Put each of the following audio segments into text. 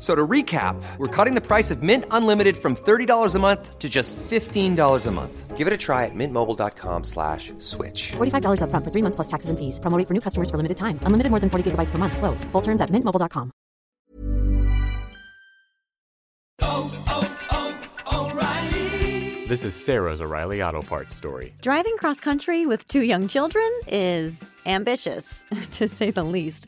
F- So to recap, we're cutting the price of Mint Unlimited from $30 a month to just $15 a month. Give it a try at mintmobile.com slash switch. $45 upfront for three months plus taxes and fees. Promoting for new customers for limited time. Unlimited more than 40 gigabytes per month. Slows. Full terms at mintmobile.com. Oh, oh, oh, O'Reilly. This is Sarah's O'Reilly Auto Parts story. Driving cross country with two young children is ambitious, to say the least.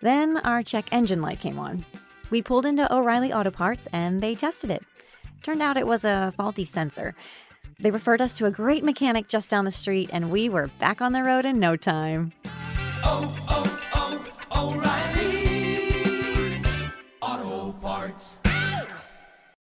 Then our check engine light came on. We pulled into O'Reilly Auto Parts and they tested it. Turned out it was a faulty sensor. They referred us to a great mechanic just down the street, and we were back on the road in no time. Oh, oh, oh,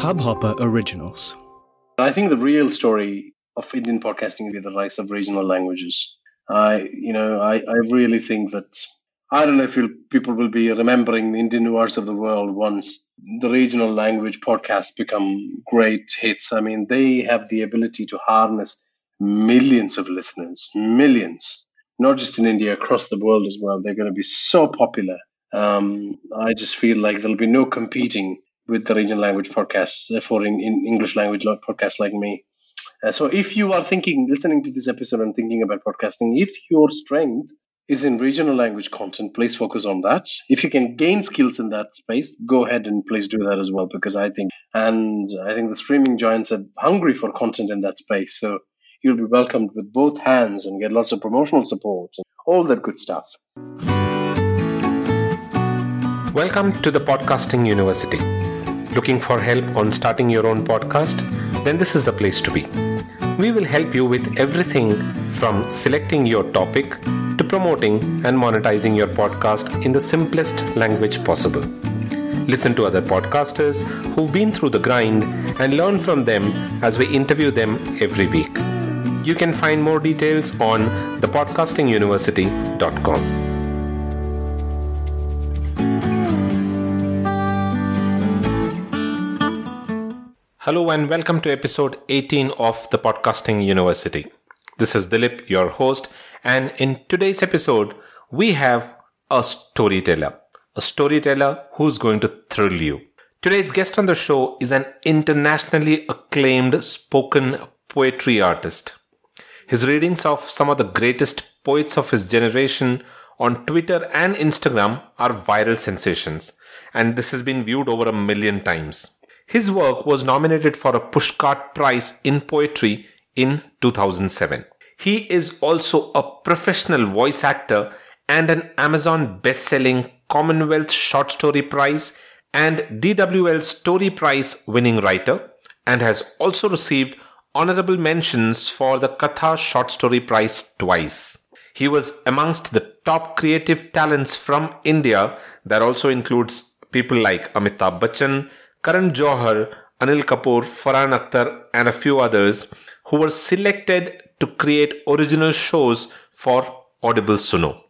Hubhopper Originals. I think the real story of Indian podcasting is the rise of regional languages. I, you know, I, I really think that I don't know if people will be remembering Indian words of the world once the regional language podcasts become great hits. I mean, they have the ability to harness millions of listeners, millions, not just in India, across the world as well. They're going to be so popular. Um, I just feel like there'll be no competing with the regional language podcasts for in, in English language podcasts like me. Uh, so if you are thinking, listening to this episode and thinking about podcasting, if your strength is in regional language content, please focus on that. If you can gain skills in that space, go ahead and please do that as well, because I think, and I think the streaming giants are hungry for content in that space. So you'll be welcomed with both hands and get lots of promotional support and all that good stuff. Welcome to the Podcasting University. Looking for help on starting your own podcast? Then this is the place to be. We will help you with everything from selecting your topic to promoting and monetizing your podcast in the simplest language possible. Listen to other podcasters who've been through the grind and learn from them as we interview them every week. You can find more details on thepodcastinguniversity.com. Hello and welcome to episode 18 of the Podcasting University. This is Dilip, your host, and in today's episode, we have a storyteller. A storyteller who's going to thrill you. Today's guest on the show is an internationally acclaimed spoken poetry artist. His readings of some of the greatest poets of his generation on Twitter and Instagram are viral sensations, and this has been viewed over a million times. His work was nominated for a Pushcart Prize in Poetry in 2007. He is also a professional voice actor and an Amazon best-selling Commonwealth Short Story Prize and DWL Story Prize winning writer and has also received honorable mentions for the Katha Short Story Prize twice. He was amongst the top creative talents from India that also includes people like Amitabh Bachchan, Karan Johar, Anil Kapoor, Farhan Akhtar, and a few others who were selected to create original shows for Audible Suno.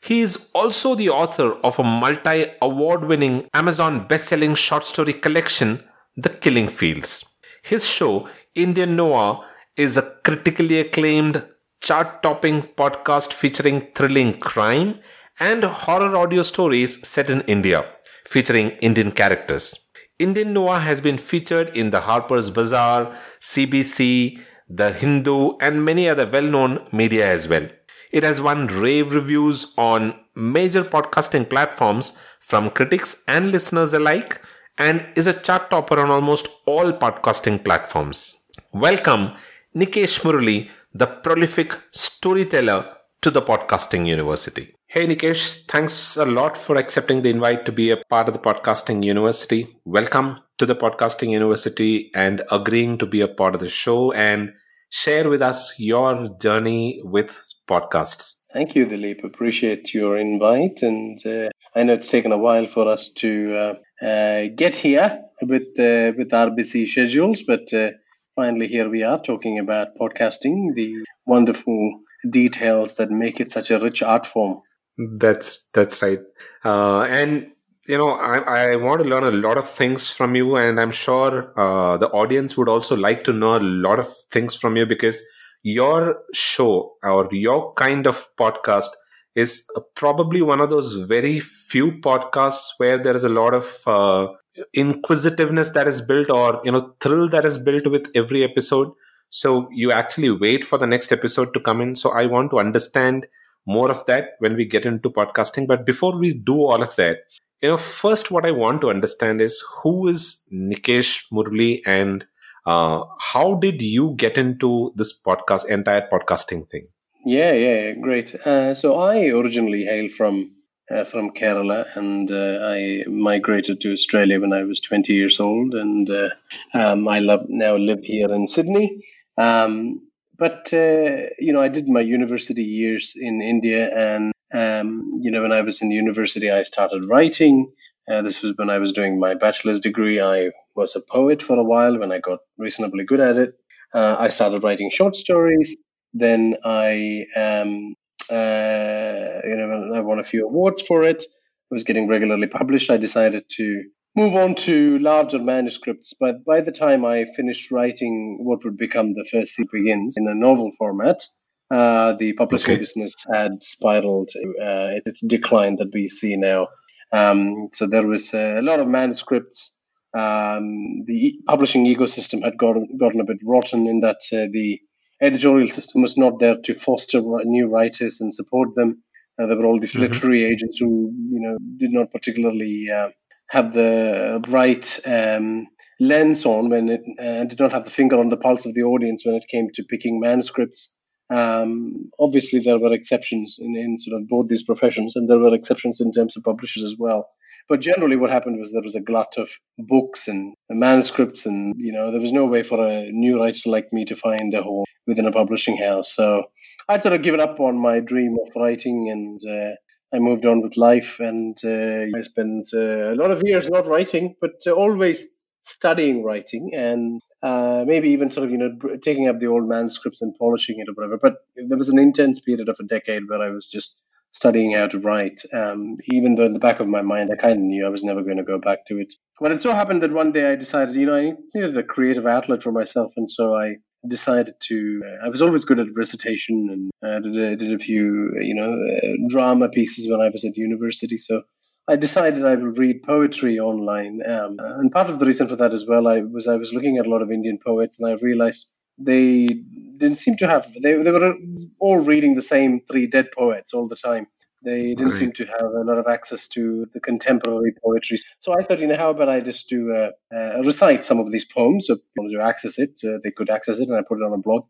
He is also the author of a multi award winning Amazon best selling short story collection, The Killing Fields. His show, Indian Noir, is a critically acclaimed chart topping podcast featuring thrilling crime and horror audio stories set in India, featuring Indian characters. Indian Noir has been featured in the Harper's Bazaar, CBC, The Hindu, and many other well known media as well. It has won rave reviews on major podcasting platforms from critics and listeners alike and is a chart topper on almost all podcasting platforms. Welcome, Nikesh Murali, the prolific storyteller, to the Podcasting University. Hey Nikesh, thanks a lot for accepting the invite to be a part of the Podcasting University. Welcome to the Podcasting University and agreeing to be a part of the show and share with us your journey with podcasts. Thank you, Dilip. Appreciate your invite. And uh, I know it's taken a while for us to uh, uh, get here with, uh, with our busy schedules, but uh, finally here we are talking about podcasting, the wonderful details that make it such a rich art form. That's that's right. Uh, and you know, I, I want to learn a lot of things from you, and I'm sure uh, the audience would also like to know a lot of things from you because your show or your kind of podcast is probably one of those very few podcasts where there is a lot of uh, inquisitiveness that is built or you know thrill that is built with every episode so you actually wait for the next episode to come in so i want to understand more of that when we get into podcasting. But before we do all of that, you know, first what I want to understand is who is Nikesh Murali and uh, how did you get into this podcast, entire podcasting thing? Yeah, yeah, great. Uh, so I originally hail from uh, from Kerala, and uh, I migrated to Australia when I was 20 years old, and uh, um, I love, now live here in Sydney. Um, but uh, you know, I did my university years in India, and um, you know, when I was in university, I started writing. Uh, this was when I was doing my bachelor's degree. I was a poet for a while. When I got reasonably good at it, uh, I started writing short stories. Then I, um, uh, you know, I won a few awards for it. I was getting regularly published. I decided to move on to larger manuscripts. But by the time I finished writing what would become the first Sea Begins in a novel format, uh, the publishing okay. business had spiraled uh, its decline that we see now. Um, so there was a lot of manuscripts. Um, the publishing ecosystem had gotten, gotten a bit rotten in that uh, the editorial system was not there to foster new writers and support them. Uh, there were all these mm-hmm. literary agents who, you know, did not particularly uh, have the right um, lens on when it uh, did not have the finger on the pulse of the audience when it came to picking manuscripts. Um, obviously, there were exceptions in, in sort of both these professions, and there were exceptions in terms of publishers as well. But generally, what happened was there was a glut of books and manuscripts, and you know there was no way for a new writer like me to find a home within a publishing house. So I'd sort of given up on my dream of writing, and uh, I moved on with life, and uh, I spent uh, a lot of years not writing, but uh, always studying writing, and uh, maybe even sort of you know taking up the old manuscripts and polishing it or whatever. But there was an intense period of a decade where I was just studying how to write, um, even though in the back of my mind I kind of knew I was never going to go back to it. But it so happened that one day I decided, you know, I needed a creative outlet for myself, and so I decided to. Uh, I was always good at recitation and uh, did, a, did a few, you know, uh, drama pieces when I was at university. So I decided I will read poetry online. Um, and part of the reason for that as well, I was I was looking at a lot of Indian poets, and I realized they didn't seem to have. They they were all reading the same three dead poets all the time. They didn't right. seem to have a lot of access to the contemporary poetry. So I thought, you know, how about I just do uh, uh, recite some of these poems so people to access it, uh, they could access it, and I put it on a blog.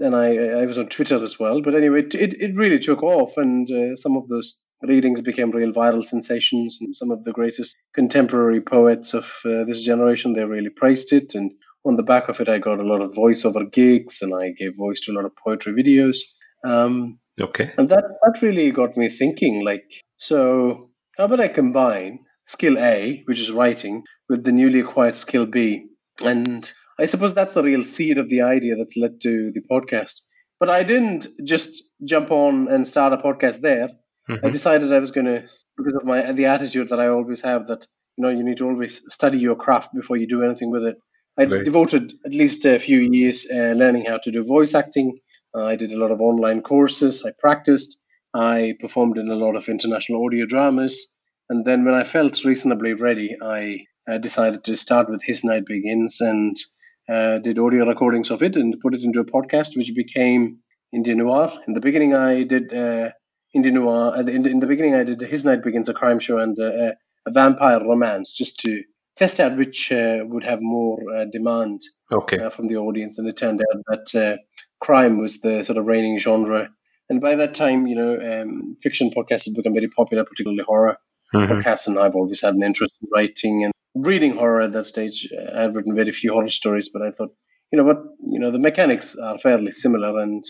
And I, I was on Twitter as well. But anyway, it, it, it really took off, and uh, some of those readings became real viral sensations. And some of the greatest contemporary poets of uh, this generation, they really praised it. And on the back of it, I got a lot of voiceover gigs, and I gave voice to a lot of poetry videos. Um, Okay. And that, that really got me thinking like, so how about I combine skill A, which is writing, with the newly acquired skill B. And I suppose that's the real seed of the idea that's led to the podcast. But I didn't just jump on and start a podcast there. Mm-hmm. I decided I was going to, because of my the attitude that I always have, that you know you need to always study your craft before you do anything with it. I right. devoted at least a few years uh, learning how to do voice acting. I did a lot of online courses. I practiced. I performed in a lot of international audio dramas. And then when I felt reasonably ready, I uh, decided to start with His Night Begins and uh, did audio recordings of it and put it into a podcast, which became Indian Noir. In the beginning, I did uh, Indian Noir. Uh, in the, in the beginning, I did His Night Begins, a crime show, and uh, a vampire romance, just to test out which uh, would have more uh, demand okay. from the audience. And it turned out that crime was the sort of reigning genre. And by that time, you know, um, fiction podcasts had become very popular, particularly horror mm-hmm. podcasts. And I've always had an interest in writing and reading horror at that stage. I've written very few horror stories, but I thought, you know what, you know, the mechanics are fairly similar, and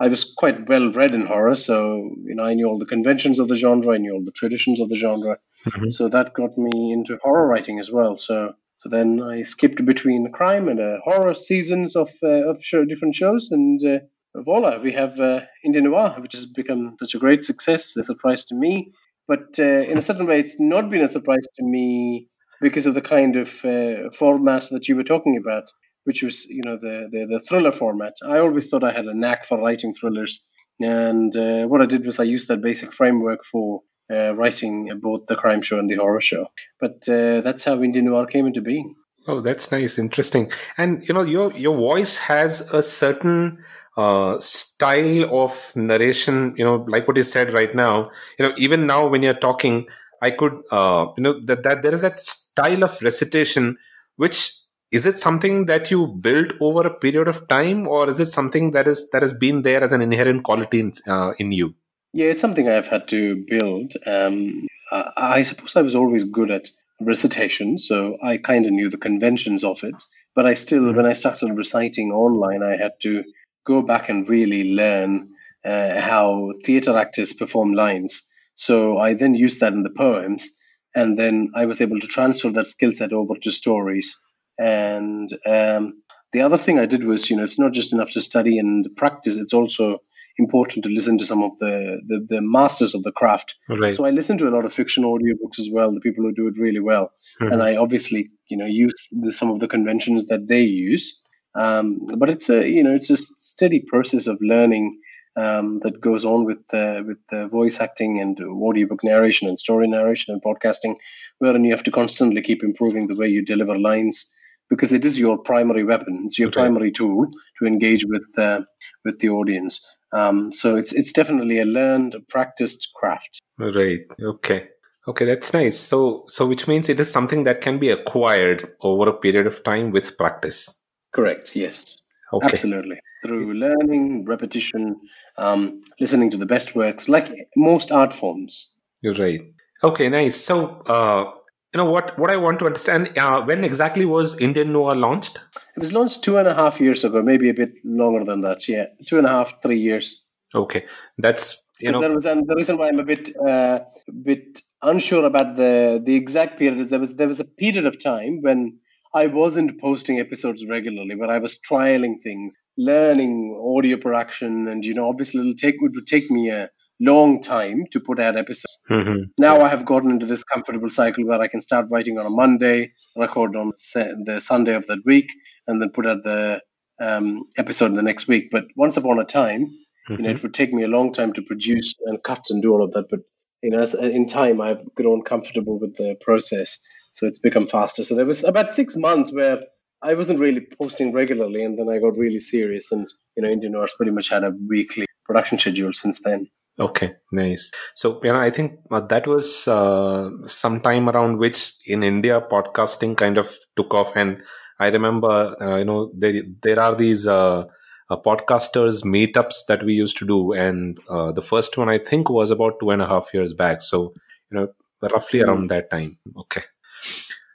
I was quite well read in horror, so you know, I knew all the conventions of the genre, I knew all the traditions of the genre, mm-hmm. so that got me into horror writing as well. So. So then I skipped between crime and uh, horror seasons of uh, of show, different shows, and uh, voila, we have uh, Indian Noir, which has become such a great success, a surprise to me. But uh, in a certain way, it's not been a surprise to me because of the kind of uh, format that you were talking about, which was you know the, the, the thriller format. I always thought I had a knack for writing thrillers, and uh, what I did was I used that basic framework for uh, writing both the crime show and the horror show. But uh, that's how Indian noir came into being. Oh, that's nice, interesting. And you know, your your voice has a certain uh, style of narration. You know, like what you said right now. You know, even now when you're talking, I could, uh, you know, that, that there is that style of recitation, which is it something that you built over a period of time, or is it something that is that has been there as an inherent quality in, uh, in you? Yeah, it's something I've had to build. Um, I, I suppose I was always good at recitation, so I kind of knew the conventions of it. But I still, mm-hmm. when I started reciting online, I had to go back and really learn uh, how theater actors perform lines so I then used that in the poems, and then I was able to transfer that skill set over to stories. And um, the other thing I did was, you know, it's not just enough to study and practice; it's also important to listen to some of the the, the masters of the craft. Right. So I listen to a lot of fiction audiobooks as well, the people who do it really well, mm-hmm. and I obviously, you know, use the, some of the conventions that they use. Um, but it's a you know it's a steady process of learning um, that goes on with uh, with uh, voice acting and audiobook narration and story narration and podcasting, wherein you have to constantly keep improving the way you deliver lines because it is your primary weapon. It's your okay. primary tool to engage with uh, with the audience. Um, so it's it's definitely a learned, a practiced craft. Right. Okay. Okay, that's nice. So so which means it is something that can be acquired over a period of time with practice. Correct. Yes. Okay. Absolutely. Through learning, repetition, um, listening to the best works, like most art forms. You're right. Okay, nice. So, uh, you know what? What I want to understand: uh, when exactly was Indian Noir launched? It was launched two and a half years ago, maybe a bit longer than that. Yeah, two and a half, three years. Okay, that's you know. There was, and the reason why I'm a bit, uh, bit unsure about the the exact period is there was there was a period of time when I wasn't posting episodes regularly, but I was trialing things, learning audio production, and you know, obviously, it'll take it would take me a long time to put out episodes. Mm-hmm. Now I have gotten into this comfortable cycle where I can start writing on a Monday, record on the Sunday of that week, and then put out the um, episode in the next week. But once upon a time, mm-hmm. you know, it mm-hmm. would take me a long time to produce and cut and do all of that. But you know, in time, I've grown comfortable with the process so it's become faster. So there was about six months where I wasn't really posting regularly, and then I got really serious. And you know, Indian Noir's pretty much had a weekly production schedule since then. Okay, nice. So you know, I think uh, that was uh, some time around which in India podcasting kind of took off, and I remember uh, you know there there are these. Uh, uh, podcasters meetups that we used to do and uh, the first one i think was about two and a half years back so you know roughly mm. around that time okay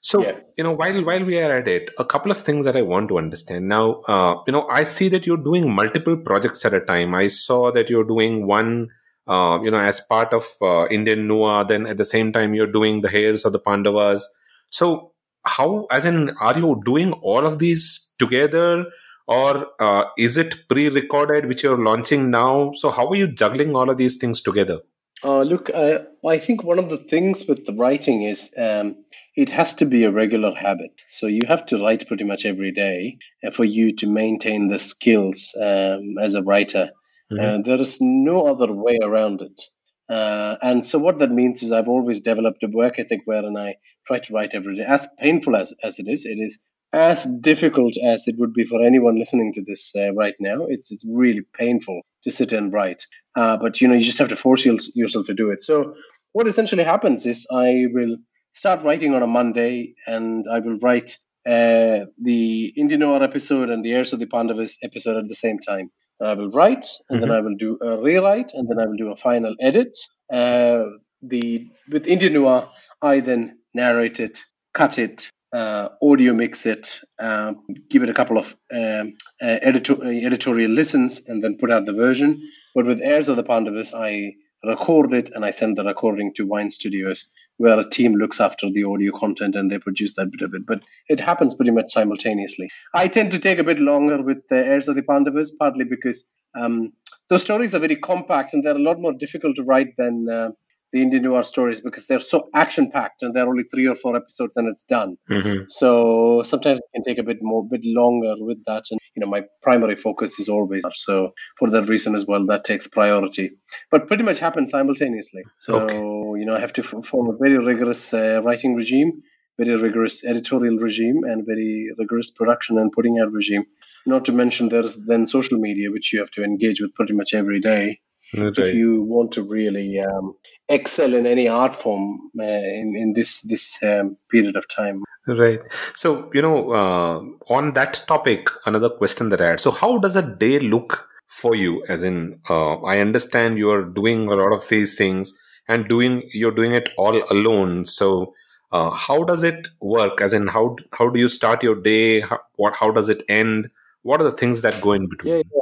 so yeah. you know, while while we are at it, a couple of things that I want to understand now. Uh, you know, I see that you're doing multiple projects at a time. I saw that you're doing one uh, you know, as part of uh, Indian Noir. Then at the same time, you're doing the Heirs of the Pandavas. So, how, as in, are you doing all of these together? Or uh, is it pre recorded, which you're launching now? So, how are you juggling all of these things together? Uh, look, I think one of the things with the writing is um, it has to be a regular habit. So you have to write pretty much every day uh, for you to maintain the skills um, as a writer. Mm-hmm. there is no other way around it. Uh, and so what that means is I've always developed a work ethic wherein I try to write every day. As painful as, as it is, it is as difficult as it would be for anyone listening to this uh, right now. It's it's really painful to sit and write, uh, but you know you just have to force yourself to do it. So what essentially happens is I will start writing on a Monday, and I will write uh, the Indian Noir episode and the Heirs of the Pandavas episode at the same time. I will write, and mm-hmm. then I will do a rewrite, and then I will do a final edit. Uh, the with Indian Noir, I then narrate it, cut it, uh, audio mix it, uh, give it a couple of um, uh, editor- editorial listens, and then put out the version. But with Heirs of the Pandavas, I record it and I send the recording to Wine Studios, where a team looks after the audio content and they produce that bit of it. But it happens pretty much simultaneously. I tend to take a bit longer with the Heirs of the Pandavas, partly because um, those stories are very compact and they're a lot more difficult to write than uh, the Indian noir stories because they're so action packed and they're only three or four episodes and it's done. Mm-hmm. So sometimes it can take a bit more, bit longer with that. And you know, my primary focus is always so for that reason as well, that takes priority. But pretty much happens simultaneously. So okay. you know, I have to form a very rigorous uh, writing regime, very rigorous editorial regime, and very rigorous production and putting out regime. Not to mention there's then social media, which you have to engage with pretty much every day. Right. If you want to really um, excel in any art form uh, in in this this um, period of time. Right. So you know, uh, on that topic, another question that I had. So, how does a day look for you? As in, uh, I understand you are doing a lot of these things and doing you're doing it all alone. So. Uh, how does it work? As in, how how do you start your day? How, what how does it end? What are the things that go in between? Yeah, yeah.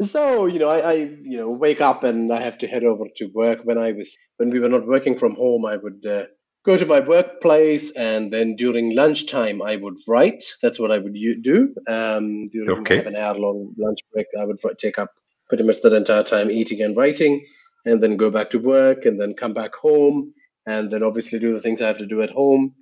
So you know, I, I, you know wake up and I have to head over to work. When I was when we were not working from home, I would uh, go to my workplace, and then during lunchtime I would write. That's what I would do. Um, during okay. an hour long lunch break, I would take up pretty much that entire time eating and writing, and then go back to work, and then come back home, and then obviously do the things I have to do at home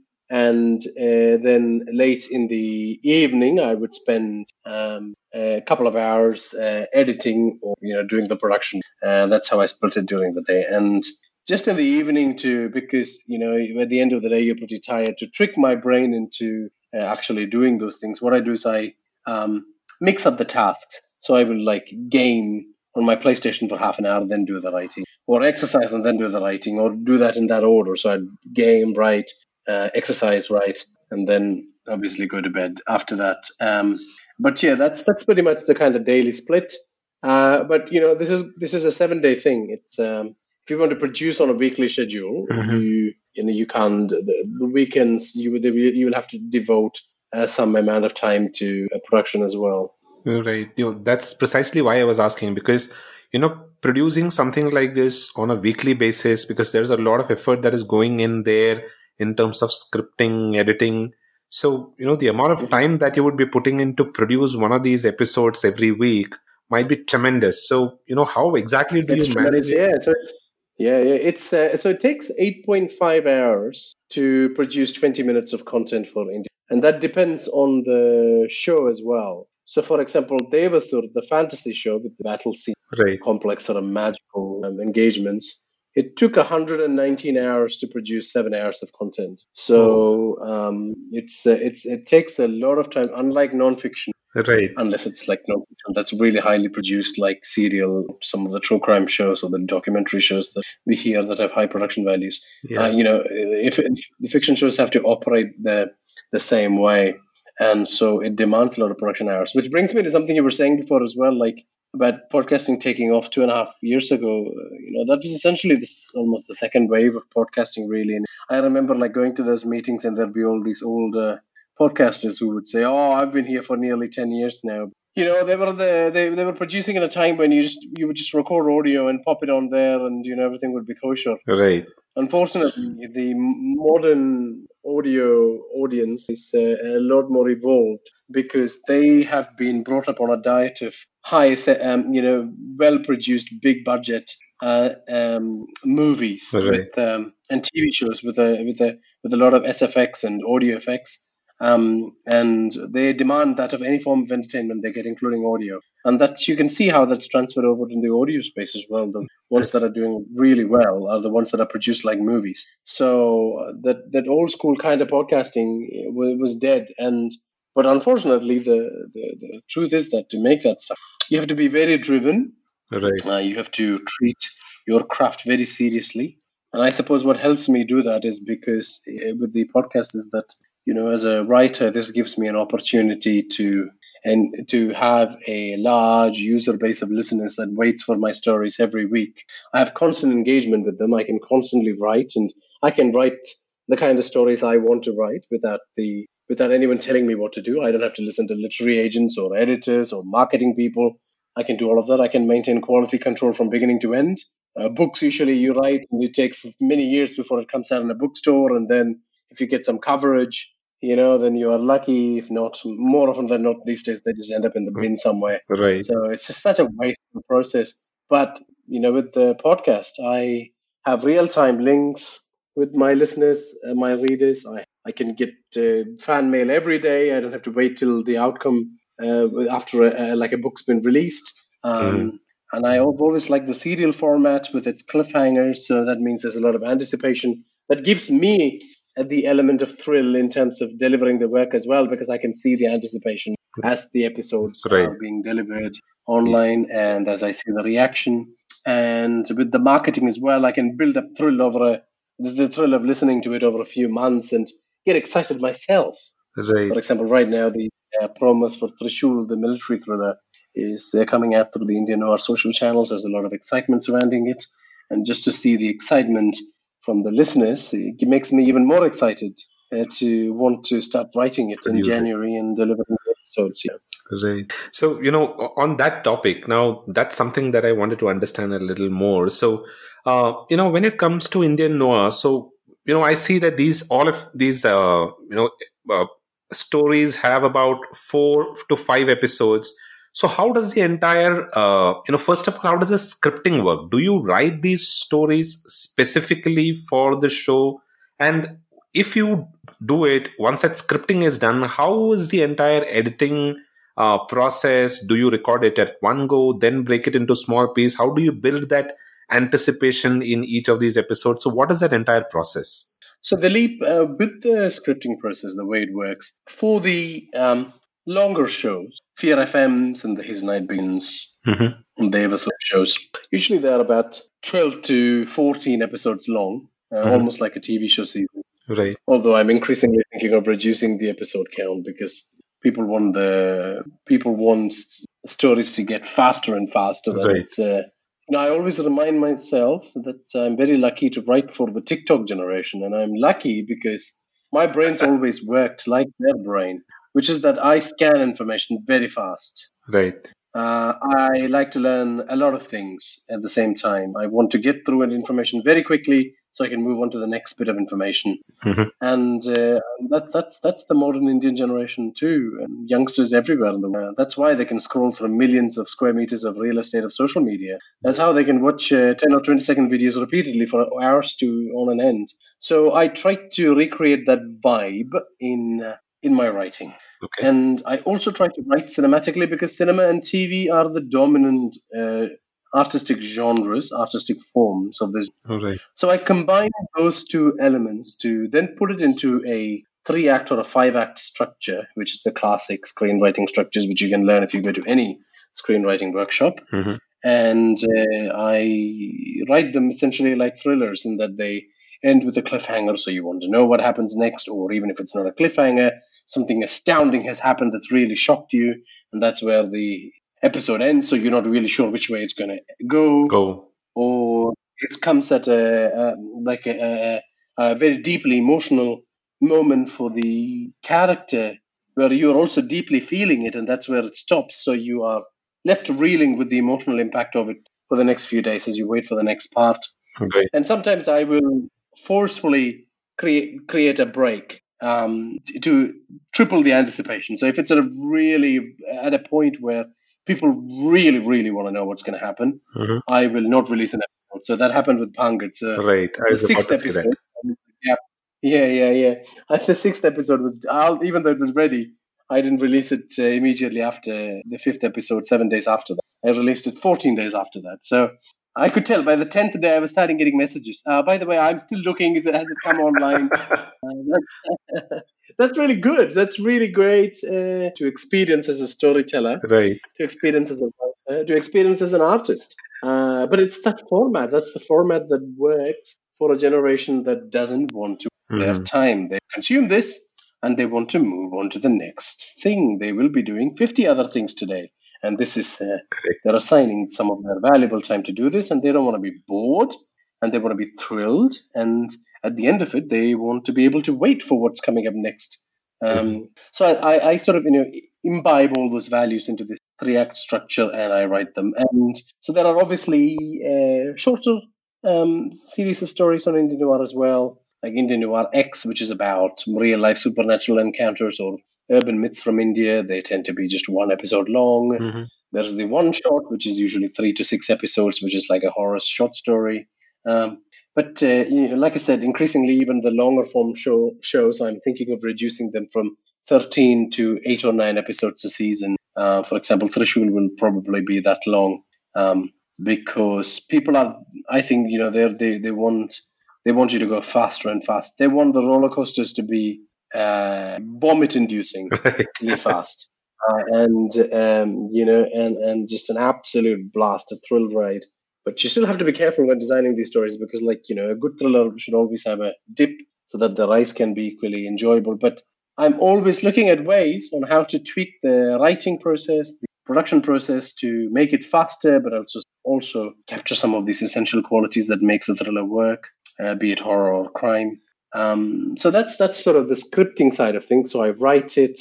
and uh, then late in the evening i would spend um, a couple of hours uh, editing or you know doing the production. Uh, that's how i split it during the day. And just in the evening too because you know at the end of the day you're pretty tired. To trick my brain into uh, actually doing those things what i do is i um, mix up the tasks. So i will like game on my playstation for half an hour then do the writing. Or exercise and then do the writing or do that in that order. So i'd game write uh, exercise right, and then obviously go to bed after that. Um, but yeah, that's that's pretty much the kind of daily split. Uh, but you know, this is this is a seven day thing. It's um, if you want to produce on a weekly schedule, mm-hmm. you you know you can't the, the weekends you would you will have to devote uh, some amount of time to uh, production as well. Right. You know, that's precisely why I was asking because you know producing something like this on a weekly basis because there's a lot of effort that is going in there in terms of scripting, editing. So, you know, the amount of time that you would be putting in to produce one of these episodes every week might be tremendous. So, you know, how exactly do it's you manage it? Yeah, so it's, yeah, yeah, it's uh, so it takes 8.5 hours to produce 20 minutes of content for India. And that depends on the show as well. So, for example, Devasur, the fantasy show with the battle scene, right. complex sort of magical um, engagements, it took 119 hours to produce seven hours of content. So um, it's uh, it's it takes a lot of time. Unlike nonfiction, right? Unless it's like nonfiction that's really highly produced, like serial, some of the true crime shows or the documentary shows that we hear that have high production values. Yeah. Uh, you know, if, if the fiction shows have to operate the the same way, and so it demands a lot of production hours. Which brings me to something you were saying before as well, like about podcasting taking off two and a half years ago, uh, you know, that was essentially this almost the second wave of podcasting, really. And I remember like going to those meetings, and there'd be all these old uh, podcasters who would say, "Oh, I've been here for nearly ten years now." you know they were the they, they were producing in a time when you just you would just record audio and pop it on there and you know everything would be kosher right unfortunately the modern audio audience is uh, a lot more evolved because they have been brought up on a diet of high um, you know well produced big budget uh, um, movies Right. with um, and tv shows with a with a with a lot of sfx and audio effects um, and they demand that of any form of entertainment they get, including audio. And that's you can see how that's transferred over in the audio space as well. The ones that are doing really well are the ones that are produced like movies. So that that old school kind of podcasting was, was dead. And but unfortunately, the, the the truth is that to make that stuff, you have to be very driven. right Uh, you have to treat your craft very seriously. And I suppose what helps me do that is because uh, with the podcast is that you know as a writer this gives me an opportunity to and to have a large user base of listeners that waits for my stories every week. I have constant engagement with them. I can constantly write and I can write the kind of stories I want to write without the without anyone telling me what to do. I don't have to listen to literary agents or editors or marketing people. I can do all of that. I can maintain quality control from beginning to end. Uh, books usually you write and it takes many years before it comes out in a bookstore and then if you get some coverage you know then you are lucky if not more often than not these days they just end up in the bin somewhere right so it's just such a wasteful process but you know with the podcast i have real-time links with my listeners uh, my readers i, I can get uh, fan mail every day i don't have to wait till the outcome uh, after a, uh, like a book's been released um, Mhm. and i always like the serial format with its cliffhangers so that means there's a lot of anticipation that gives me the element of thrill in terms of delivering the work as well because i can see the anticipation as the episodes Right. are being delivered online and as i see the reaction and with the marketing as well i can build up thrill over a the, the thrill of listening to it over a few months and get excited myself right for example right now the uh, promos for trishul the military thriller is uh, coming out through the indian noir social channels there's a lot of excitement surrounding it and just to see the excitement from the listeners it makes me even more excited uh, to want to start writing it in it. january and delivering the episodes yeah Right. So, you know, on that topic, now that's something that I wanted to understand a little more. So, uh, you know, when it comes to Indian noir, so, you know, I see that these, all of these, uh, you know, uh, stories have about four to five episodes. So, how does the entire, uh, you know, first of all, how does the scripting work? Do you write these stories specifically for the show? And if you do it, once that scripting is done, how is the entire editing? uh, process? Do you record it at one go, then break it into small piece? How do you build that anticipation in each of these episodes? So, what is that entire process? So Dilip uh, with the scripting process, the way it works for the um, longer shows, Fear FMs and the His Night Begins Mm-hmm. and the Eversleep shows, usually they're about twelve to fourteen episodes long, uh, Mhm. almost like a TV show season. Right. Although I'm increasingly thinking of reducing the episode count because people want the people want stories to get faster and faster. Right. it's uh, you know, I always remind myself that I'm very lucky to write for the TikTok generation, and I'm lucky because my brain's always worked like their brain, which is that I scan information very fast. Right. Uh, I like to learn a lot of things at the same time. I want to get through an information very quickly so I can move on to the next bit of information. Mhm. And uh, that, that's that's the modern Indian generation too, and youngsters everywhere in the world. That's why they can scroll through millions of square meters of real estate of social media. That's how they can watch uh, 10 or 20 second videos repeatedly for hours to on an end. So I try to recreate that vibe in uh, in my writing. Okay. And I also try to write cinematically because cinema and TV are the dominant uh, artistic genres, artistic forms of this. Right. So I combine those two elements to then put it into a three act or a five act structure, which is the classic screenwriting structures, which you can learn if you go to any screenwriting workshop. Mhm. And uh, I write them essentially like thrillers in that they end with a cliffhanger, so you want to know what happens next, or even if it's not a cliffhanger, something astounding has happened that's really shocked you, and that's where the episode ends, so you're not really sure which way it's going to go. Go. Or it comes at a, a like a, a, very deeply emotional moment for the character where you're also deeply feeling it, and that's where it stops. So you are left reeling with the emotional impact of it for the next few days as you wait for the next part. Right. And sometimes I will forcefully create create a break um, to triple the anticipation. So if it's at a really at a point where people really, really want to know what's going to happen, Mhm. I will not release an episode. So that happened with Pangad. So Right. I the sixth episode. Yeah, yeah, yeah, yeah. And the sixth episode was, I'll, even though it was ready, I didn't release it uh, immediately after the fifth episode, seven days after that. I released it 14 days after that. So I could tell by the 10th day I was starting getting messages. Uh, by the way, I'm still looking. Is it, has it come online? Uh, that's, that's really good. That's really great uh, to experience as a storyteller, Right. to experience as a writer, to experience as an artist. Uh, but it's that format. That's the format that works for a generation that doesn't want to Mhm. have time. They consume this and they want to move on to the next thing. They will be doing 50 other things today. And this is, uh, they're assigning some of their valuable time to do this, and they don't want to be bored and they want to be thrilled. And at the end of it, they want to be able to wait for what's coming up next. Um, so I, I, I sort of, you know, imbibe all those values into this three act structure and I write them. And so there are obviously uh, shorter um, series of stories on Indian Noir as well, like Indian Noir X, which is about real life supernatural encounters or urban myths from India. They tend to be just one episode long. Mhm. There's the one shot, which is usually three to six episodes, which is like a horror short story. Um, but uh, you know, like I said, increasingly, even the longer form show shows, I'm thinking of reducing them from 13 to eight or nine episodes a season. Uh, for example, Trishul will probably be that long um, because people are, I think, you know, they they they want they want you to go faster and fast. They want the roller coasters to be uh, vomit-inducing, really fast, uh, and um, you know, and and just an absolute blast, a thrill ride. But you still have to be careful when designing these stories because, like, you know, a good thriller should always have a dip so that the rise can be equally enjoyable. But I'm always looking at ways on how to tweak the writing process, the production process to make it faster, but also also capture some of these essential qualities that makes a thriller work, uh, be it horror or crime. Um, so that's that's sort of the scripting side of things. So I write it,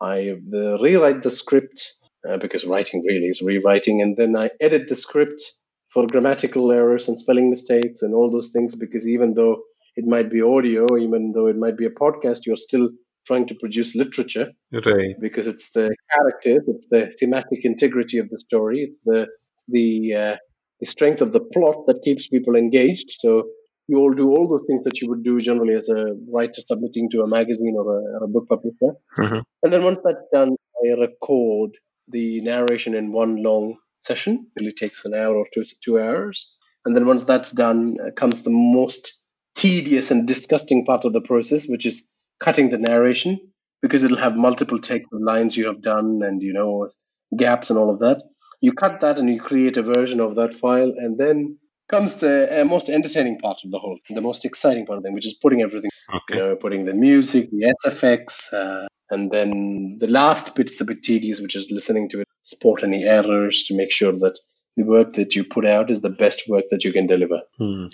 I the, rewrite the script uh, because writing really is rewriting, and then I edit the script for grammatical errors and spelling mistakes and all those things. Because even though it might be audio, even though it might be a podcast, you're still trying to produce literature Right. because it's the characters, it's the thematic integrity of the story, it's the the uh, the strength of the plot that keeps people engaged. So you all do all those things that you would do generally as a writer submitting to a magazine or a, or a book publisher. Mhm. And then once that's done, I record the narration in one long session. It really takes an hour or two two hours. And then once that's done, uh, comes the most tedious and disgusting part of the process, which is cutting the narration because it'll have multiple takes of lines you have done and you know gaps and all of that. You cut that and you create a version of that file, and then comes the uh, most entertaining part of the whole, the most exciting part of them, which is putting everything, you know, putting the music, the SFX, uh, and then the last bit is a bit tedious, which is listening to it, spot any errors to make sure that the work that you put out is the best work that you can deliver. Hmm.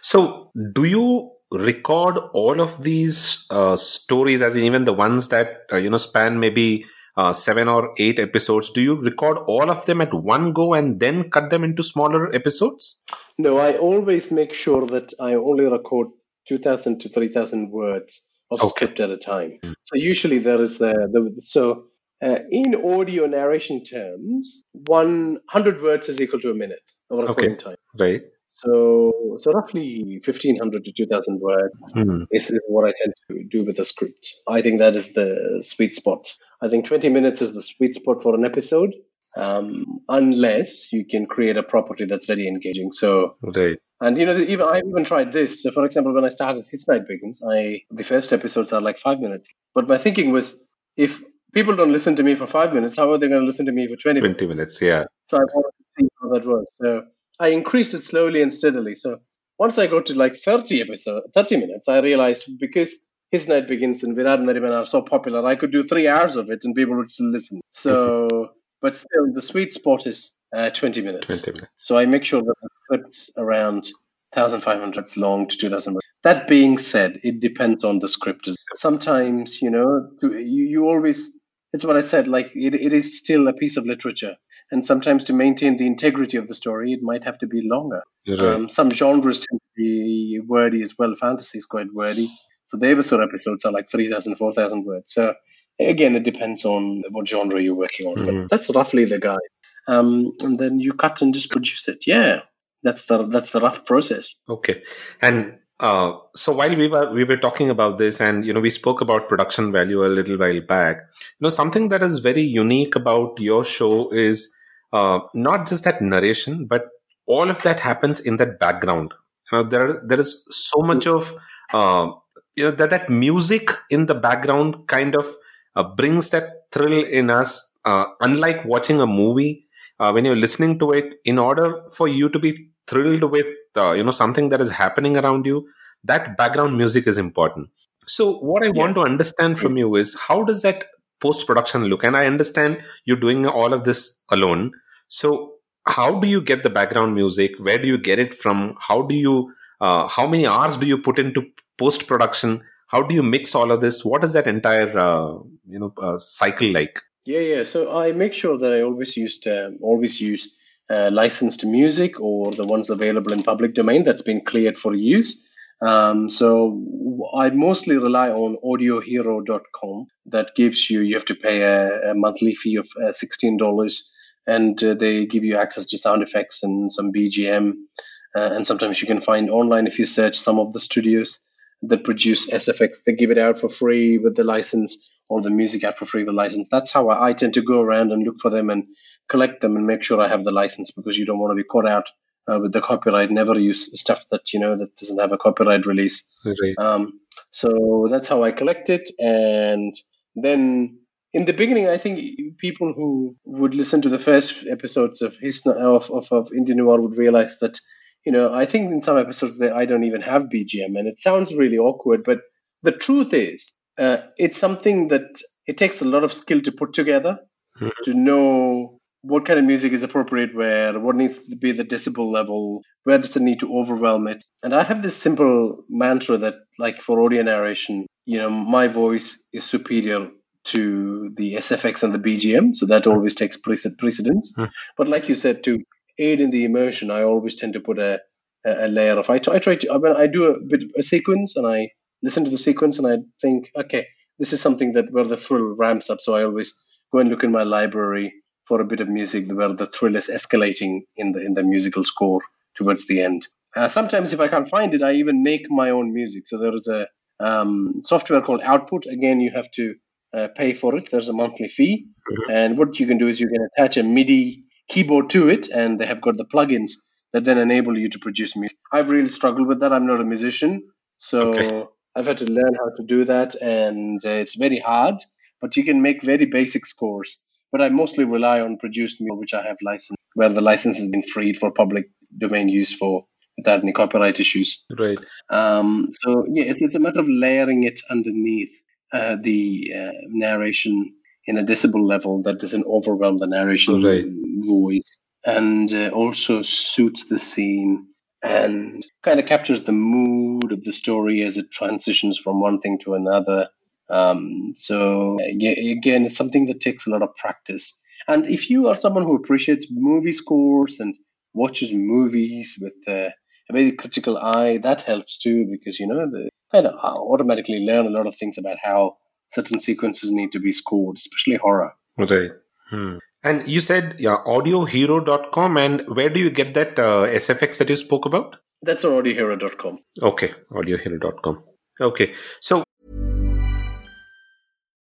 So, do you record all of these uh, stories, as in even the ones that uh, you know span maybe uh, seven or eight episodes? Do you record all of them at one go and then cut them into smaller episodes? No, I always make sure that I only record 2,000 to 3,000 words of script at a time. So usually there is the, the so uh, in audio narration terms, 100 words is equal to a minute of recording Okay. time. Right. So, so roughly 1,500 to 2,000 words Hmm. is, is what I tend to do with a script. I think that is the sweet spot. I think 20 minutes is the sweet spot for an episode, um, unless you can create a property that's very engaging. So, Right. and you know, even I've even tried this. So, for example, when I started His Night Begins, I the first episodes are like five minutes. But my thinking was, if people don't listen to me for five minutes, how are they going to listen to me for 20 minutes? 20 minutes, yeah. So I wanted to see how that was. So I increased it slowly and steadily. So once I got to like 30 episode, 30 minutes, I realized because His Night Begins and Virat Nariman are so popular, I could do three hours of it and people would still listen. So, but still, the sweet spot is uh, 20 minutes. 20 minutes. So I make sure that the script's around 1,500 long to 2,000 words. That being said, it depends on the script. Sometimes, you know, you, you always it's what I said. Like it, it is still a piece of literature, and sometimes to maintain the integrity of the story, it might have to be longer. Right. Um, some genres tend to be wordy as well. Fantasy is quite wordy, so the episode episodes are like 3,000, 4,000 words. So again, it depends on what genre you're working on, Mhm. but that's roughly the guide. Um, and then you cut and just produce it. Yeah, that's the that's the rough process. Okay. And uh, so while we were we were talking about this, and you know, we spoke about production value a little while back. You know, something that is very unique about your show is uh, not just that narration, but all of that happens in that background. You know, there there is so much of uh, you know that that music in the background kind of uh, brings that thrill in us. Uh, unlike watching a movie, when you're listening to it, in order for you to be thrilled with uh, you know something that is happening around you, that background music is important. So, what I want to understand from you is how does that post production look? And I understand you're doing all of this alone. So, how do you get the background music? Where do you get it from? How do you? Uh, how many hours do you put into post production? How do you mix all of this? What is that entire uh, you know uh, cycle like? Yeah, yeah. So I make sure that I always used um, always use uh, licensed music or the ones available in public domain that's been cleared for use. Um, so I mostly rely on AudioHero.com. That gives you you have to pay a, a monthly fee of uh, sixteen dollars, and uh, they give you access to sound effects and some BGM. Uh, and sometimes you can find online if you search some of the studios that produce SFX. They give it out for free with the license or the music out for free with the license. That's how I, I tend to go around and look for them and collect them and make sure I have the license because you don't want to be caught out uh, with the copyright. Never use stuff that you know that doesn't have a copyright release. Right. Um, so that's how I collect it, and then in the beginning, I think people who would listen to the first episodes of his of of, of Indian Noir would realize that you know I think in some episodes that I don't even have BGM, and it sounds really awkward. But the truth is, uh, it's something that it takes a lot of skill to put together to know what kind of music is appropriate where, what needs to be the decibel level, where does it need to overwhelm it. And I have this simple mantra that, like for audio narration, you know, my voice is superior to the SFX and the BGM, so that always takes prece- precedence. Hmm. But like you said, to aid in the immersion, I always tend to put a, a layer of. I, t- I try to. I mean, I do a bit of a sequence, and I listen to the sequence, and I think, okay, this is something that where the thrill ramps up. So I always go and look in my library for a bit of music where the thrill is escalating in the in the musical score towards the end. Uh, sometimes, if I can't find it, I even make my own music. So there is a um, software called Output. Again, you have to uh, pay for it. There's a monthly fee, and what you can do is you can attach a MIDI keyboard to it, and they have got the plugins that then enable you to produce music. I've really struggled with that. I'm not a musician, so I've had to learn how to do that, and uh, it's very hard. But you can make very basic scores. But I mostly rely on produced music, which I have licensed, where the license has been freed for public domain use for without any copyright issues. Right. Um, so yeah, it's, it's a matter of layering it underneath uh, the uh, narration in a decibel level that doesn't overwhelm the narration voice, and uh, also suits the scene and kind of captures the mood of the story as it transitions from one thing to another. Um, so again, it's something that takes a lot of practice. And if you are someone who appreciates movie scores and watches movies with uh, a very critical eye, that helps too because you know the kind of automatically learn a lot of things about how certain sequences need to be scored, especially horror. Right. Hmm. And you said yeah, audiohero.com. And where do you get that uh, SFX that you spoke about? That's audiohero.com. Okay, audiohero.com. Okay. So,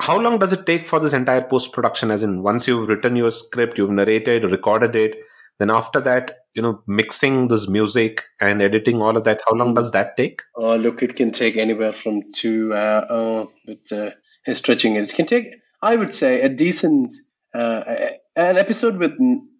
How long does it take for this entire post production? As in, once you've written your script, you've narrated, recorded it, then after that, you know, mixing this music and editing all of that, how long does that take? Oh, look, it can take anywhere from two, uh, but uh, stretching it. It can take, I would say, a decent, uh, an episode with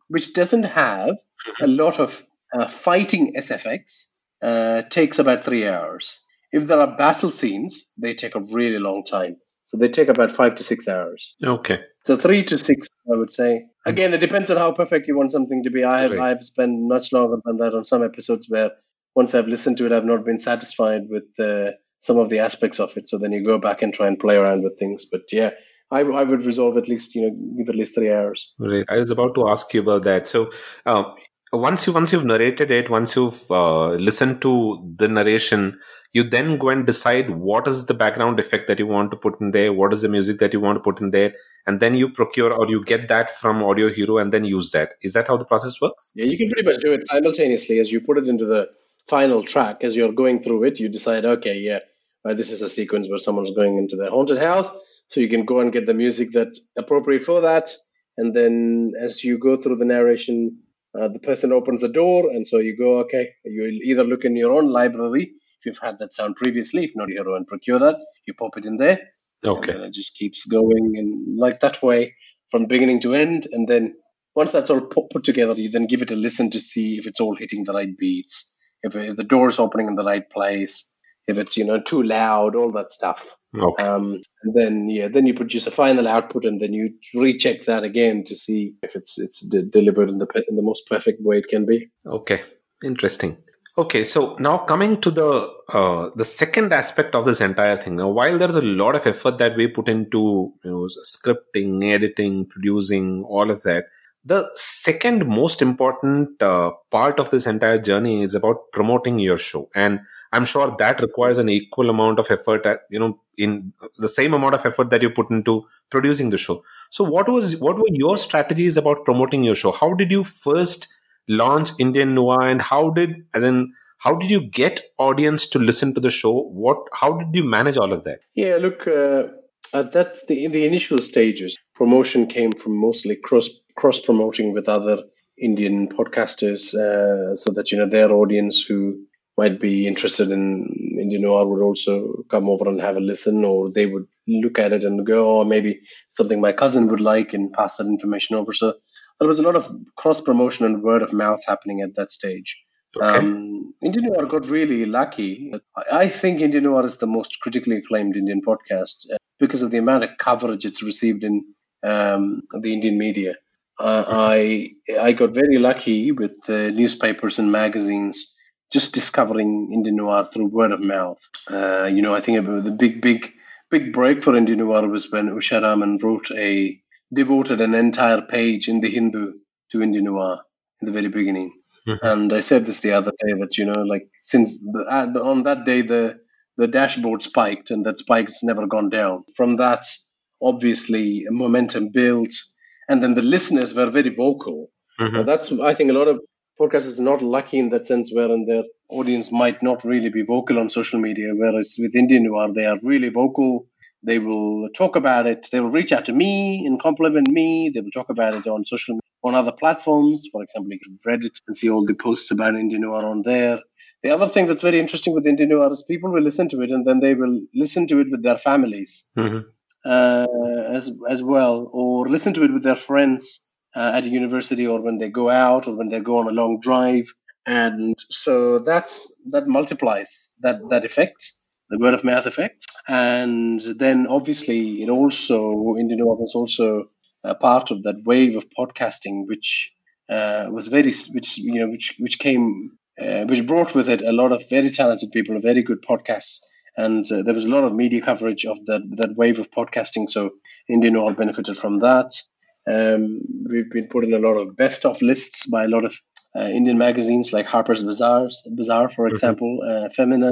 which doesn't have a lot of uh, fighting SFX uh, takes about three hours. If there are battle scenes, they take a really long time. So they take about five to six hours. Okay. So three to six, I would say. Again, it depends on how perfect you want something to be. I have Right. I've spent much longer than that on some episodes where once I've listened to it, I've not been satisfied with uh, some of the aspects of it. So then you go back and try and play around with things. But yeah, I, I would resolve at least you know give at least three hours. Right. I was about to ask you about that. So, uh, once you once you've narrated it, once you've uh, listened to the narration, you then go and decide what is the background effect that you want to put in there, what is the music that you want to put in there, and then you procure or you get that from Audio Hero and then use that. Is that how the process works? Yeah, you can pretty much do it simultaneously as you put it into the final track. As you're going through it, you decide, okay, yeah, uh, this is a sequence where someone's going into the haunted house. So you can go and get the music that's appropriate for that. And then as you go through the narration, uh, the person opens the door. And so you go, okay, you'll either look in your own library if you've had that sound previously. If not, you go and procure that. You pop it in there. Okay. And it just keeps going and like that way from beginning to end. And then once that's all put, put together, you then give it a listen to see if it's all hitting the right beats, if, if the door's opening in the right place, if it's you know too loud, all that stuff. Okay. Um, and then yeah, then you produce a final output, and then you recheck that again to see if it's it's de- delivered in the in the most perfect way it can be. Okay, interesting. Okay, so now coming to the uh, the second aspect of this entire thing. Now, while there's a lot of effort that we put into you know scripting, editing, producing, all of that, the second most important uh, part of this entire journey is about promoting your show, and I'm sure that requires an equal amount of effort. At, you know, in the same amount of effort that you put into producing the show. So, what was what were your strategies about promoting your show? How did you first launch Indian Noir, and how did, as in, how did you get audience to listen to the show? What, how did you manage all of that? Yeah, look, uh, at that the the initial stages, promotion came from mostly cross cross promoting with other Indian podcasters, uh, so that you know their audience who might be interested in Indian noir would also come over and have a listen, or they would look at it and go, "Oh, maybe something my cousin would like," and pass that information over. So there was a lot of cross promotion and word of mouth happening at that stage. Um, Indian Noir got really lucky. I think Indian Noir is the most critically acclaimed Indian podcast uh, because of the amount of coverage it's received in um, the Indian media. Uh, I I got very lucky with uh, newspapers and magazines just discovering Indian Noir through word of mouth. Uh, you know, I think the big, big, big break for Indian Noir was when Usha Raman wrote a devoted an entire page in the Hindu to Indian Noir in the very beginning. And I said this the other day that you know, like since the, uh, the, on that day, the the dashboard spiked, and that spike has never gone down. From that, obviously, momentum built, and then the listeners were very vocal. Mm-hmm. that's, I think, a lot of podcasters are not lucky in that sense, wherein their audience might not really be vocal on social media. Whereas with Indian Noir, they are really vocal. They will talk about it. They will reach out to me and compliment me. They will talk about it on social media, on other platforms. For example, you can Reddit and see all the posts about Indian Noir on there. The other thing that's very interesting with Indian Noir is people will listen to it and then they will listen to it with their families Mm-hmm. uh, as as well, or listen to it with their friends uh, at a university, or when they go out, or when they go on a long drive, and so that's that multiplies that that effect, the word of mouth effect, and then obviously it also Indian Noir was also a part of that wave of podcasting, which uh, was very which you know which which came uh, which brought with it a lot of very talented people, very good podcasts, and uh, there was a lot of media coverage of that that wave of podcasting. So Indian Noir benefited from that. Um, we've been put in a lot of best of lists by a lot of uh, Indian magazines like Harper's Bazaar, Bazaar for example, uh, Femina,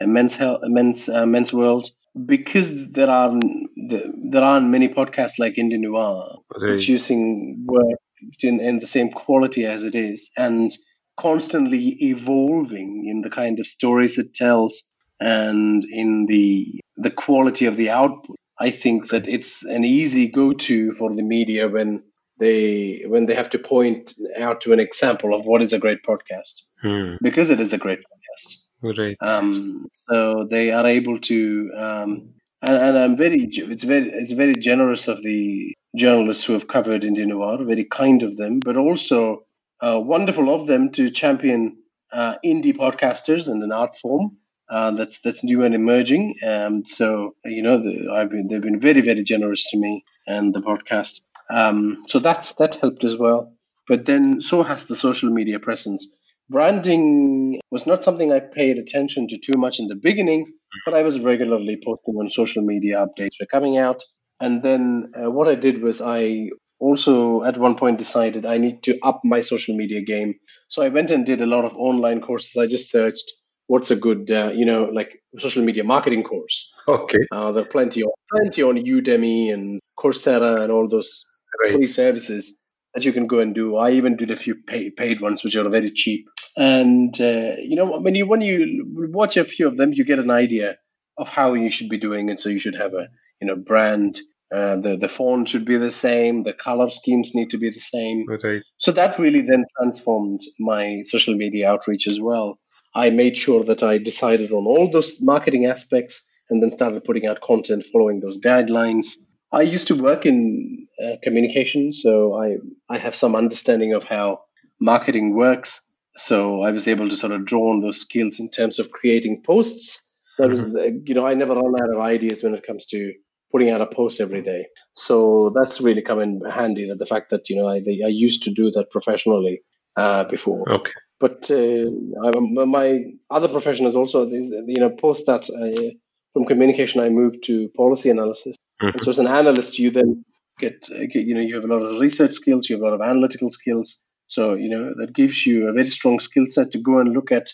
and Men's Health, Men's uh, Men's World, because there are there aren't many podcasts like Indian Noir Right. producing work in, in the same quality as it is, and constantly evolving in the kind of stories it tells and in the the quality of the output. I think that it's an easy go-to for the media when they when they have to point out to an example of what is a great podcast Hmm. because it is a great podcast. Right. Um, so they are able to, um, and, and I'm very, it's very, it's very generous of the journalists who have covered Indian Noir, very kind of them, but also uh, wonderful of them to champion uh, indie podcasters and an art form uh, that's that's new and emerging. Um, so you know, the, I've been, they've been very, very generous to me and the podcast. Um, so that's that helped as well. But then so has the social media presence branding was not something I paid attention to too much in the beginning, but I was regularly posting on social media updates were coming out. And then uh, what I did was I also at one point decided I need to up my social media game. So I went and did a lot of online courses. I just searched what's a good, uh, you know, like social media marketing course. Okay. Uh, there are plenty on plenty on Udemy and Coursera and all those free services that you can go and do. I even did a few pay, paid ones, which are very cheap. And uh, you know, when you when you watch a few of them, you get an idea of how you should be doing it. So you should have a you know brand. Uh, the the font should be the same. The color schemes need to be the same. Right. So that really then transformed my social media outreach as well. I made sure that I decided on all those marketing aspects and then started putting out content following those guidelines. I used to work in uh, communication, so I, I have some understanding of how marketing works. So I was able to sort of draw on those skills in terms of creating posts. That was, the, you know, I never run out of ideas when it comes to putting out a post every day. So that's really come in handy. That the fact that you know I, I used to do that professionally uh, before. Okay. But uh, I, my other profession is also you know post that I, from communication I moved to policy analysis. And so as an analyst, you then get, get you know you have a lot of research skills, you have a lot of analytical skills. So you know that gives you a very strong skill set to go and look at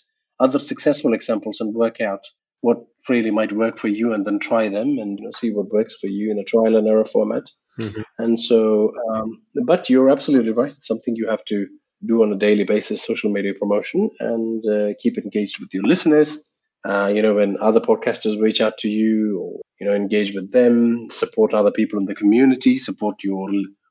other successful examples and work out what really might work for you, and then try them and you know, see what works for you in a trial and error format. Mhm. And so, um, but you're absolutely right. It's something you have to do on a daily basis, social media promotion, and uh, keep engaged with your listeners. Uh, you know, when other podcasters reach out to you, or you know, engage with them, support other people in the community, support your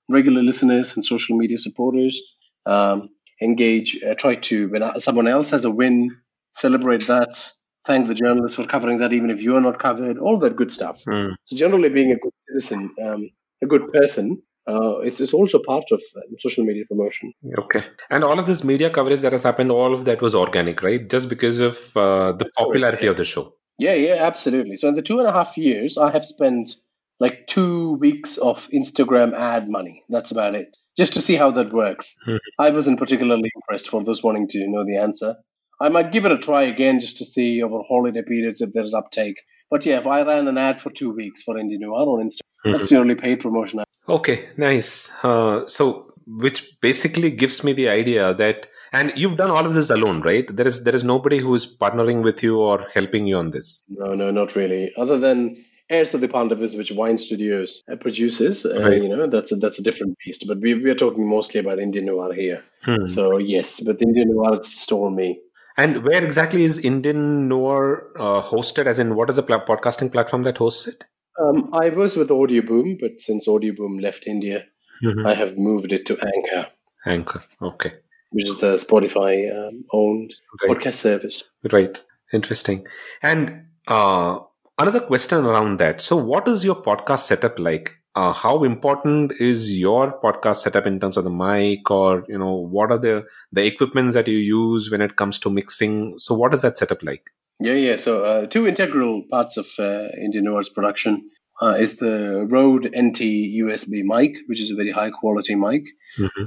regular listeners and social media supporters. Um, engage, uh, try to when someone else has a win, celebrate that. Thank the journalists for covering that, even if you are not covered. All that good stuff. Hmm. So generally, being a good citizen, um, a good person, uh, it's, it's also part of uh, social media promotion. Okay. And all of this media coverage that has happened, all of that was organic, right? Just because of uh, the popularity of the show. Yeah, yeah, absolutely. So in the two and a half years, I have spent like two weeks of Instagram ad money. That's about it, just to see how that works. I wasn't particularly impressed for those wanting to know the answer. I might give it a try again just to see over holiday periods if there's uptake. But yeah, if I ran an ad for two weeks for Indian Noir on Instagram, that's the only paid promotion. Okay, nice. Uh, so, which basically gives me the idea that And you've done all of this alone, right? There is there is nobody who is partnering with you or helping you on this. No, no, not really. Other than Heirs of the Pandavas, which Wine Studios uh, produces, uh, Right. you know, that's a, that's a different beast. But we we are talking mostly about Indian noir here. Hmm. So yes, but Indian noir it's Stormy. And where exactly is Indian Noir uh, hosted? As in, what is the pla- podcasting platform that hosts it? Um, I was with Audioboom, but since Audioboom left India, Mhm. I have moved it to Anchor, Anchor. Okay. which is the Spotify um, owned Right. podcast service. Right. Interesting. And uh, another question around that. So, what is your podcast setup like? Uh, how important is your podcast setup in terms of the mic, or you know, what are the the equipments that you use when it comes to mixing? So, what is that setup like? Yeah, yeah. So uh, two integral parts of uh, Indian Noir's production uh, is the Rode NT USB mic, which is a very high quality mic,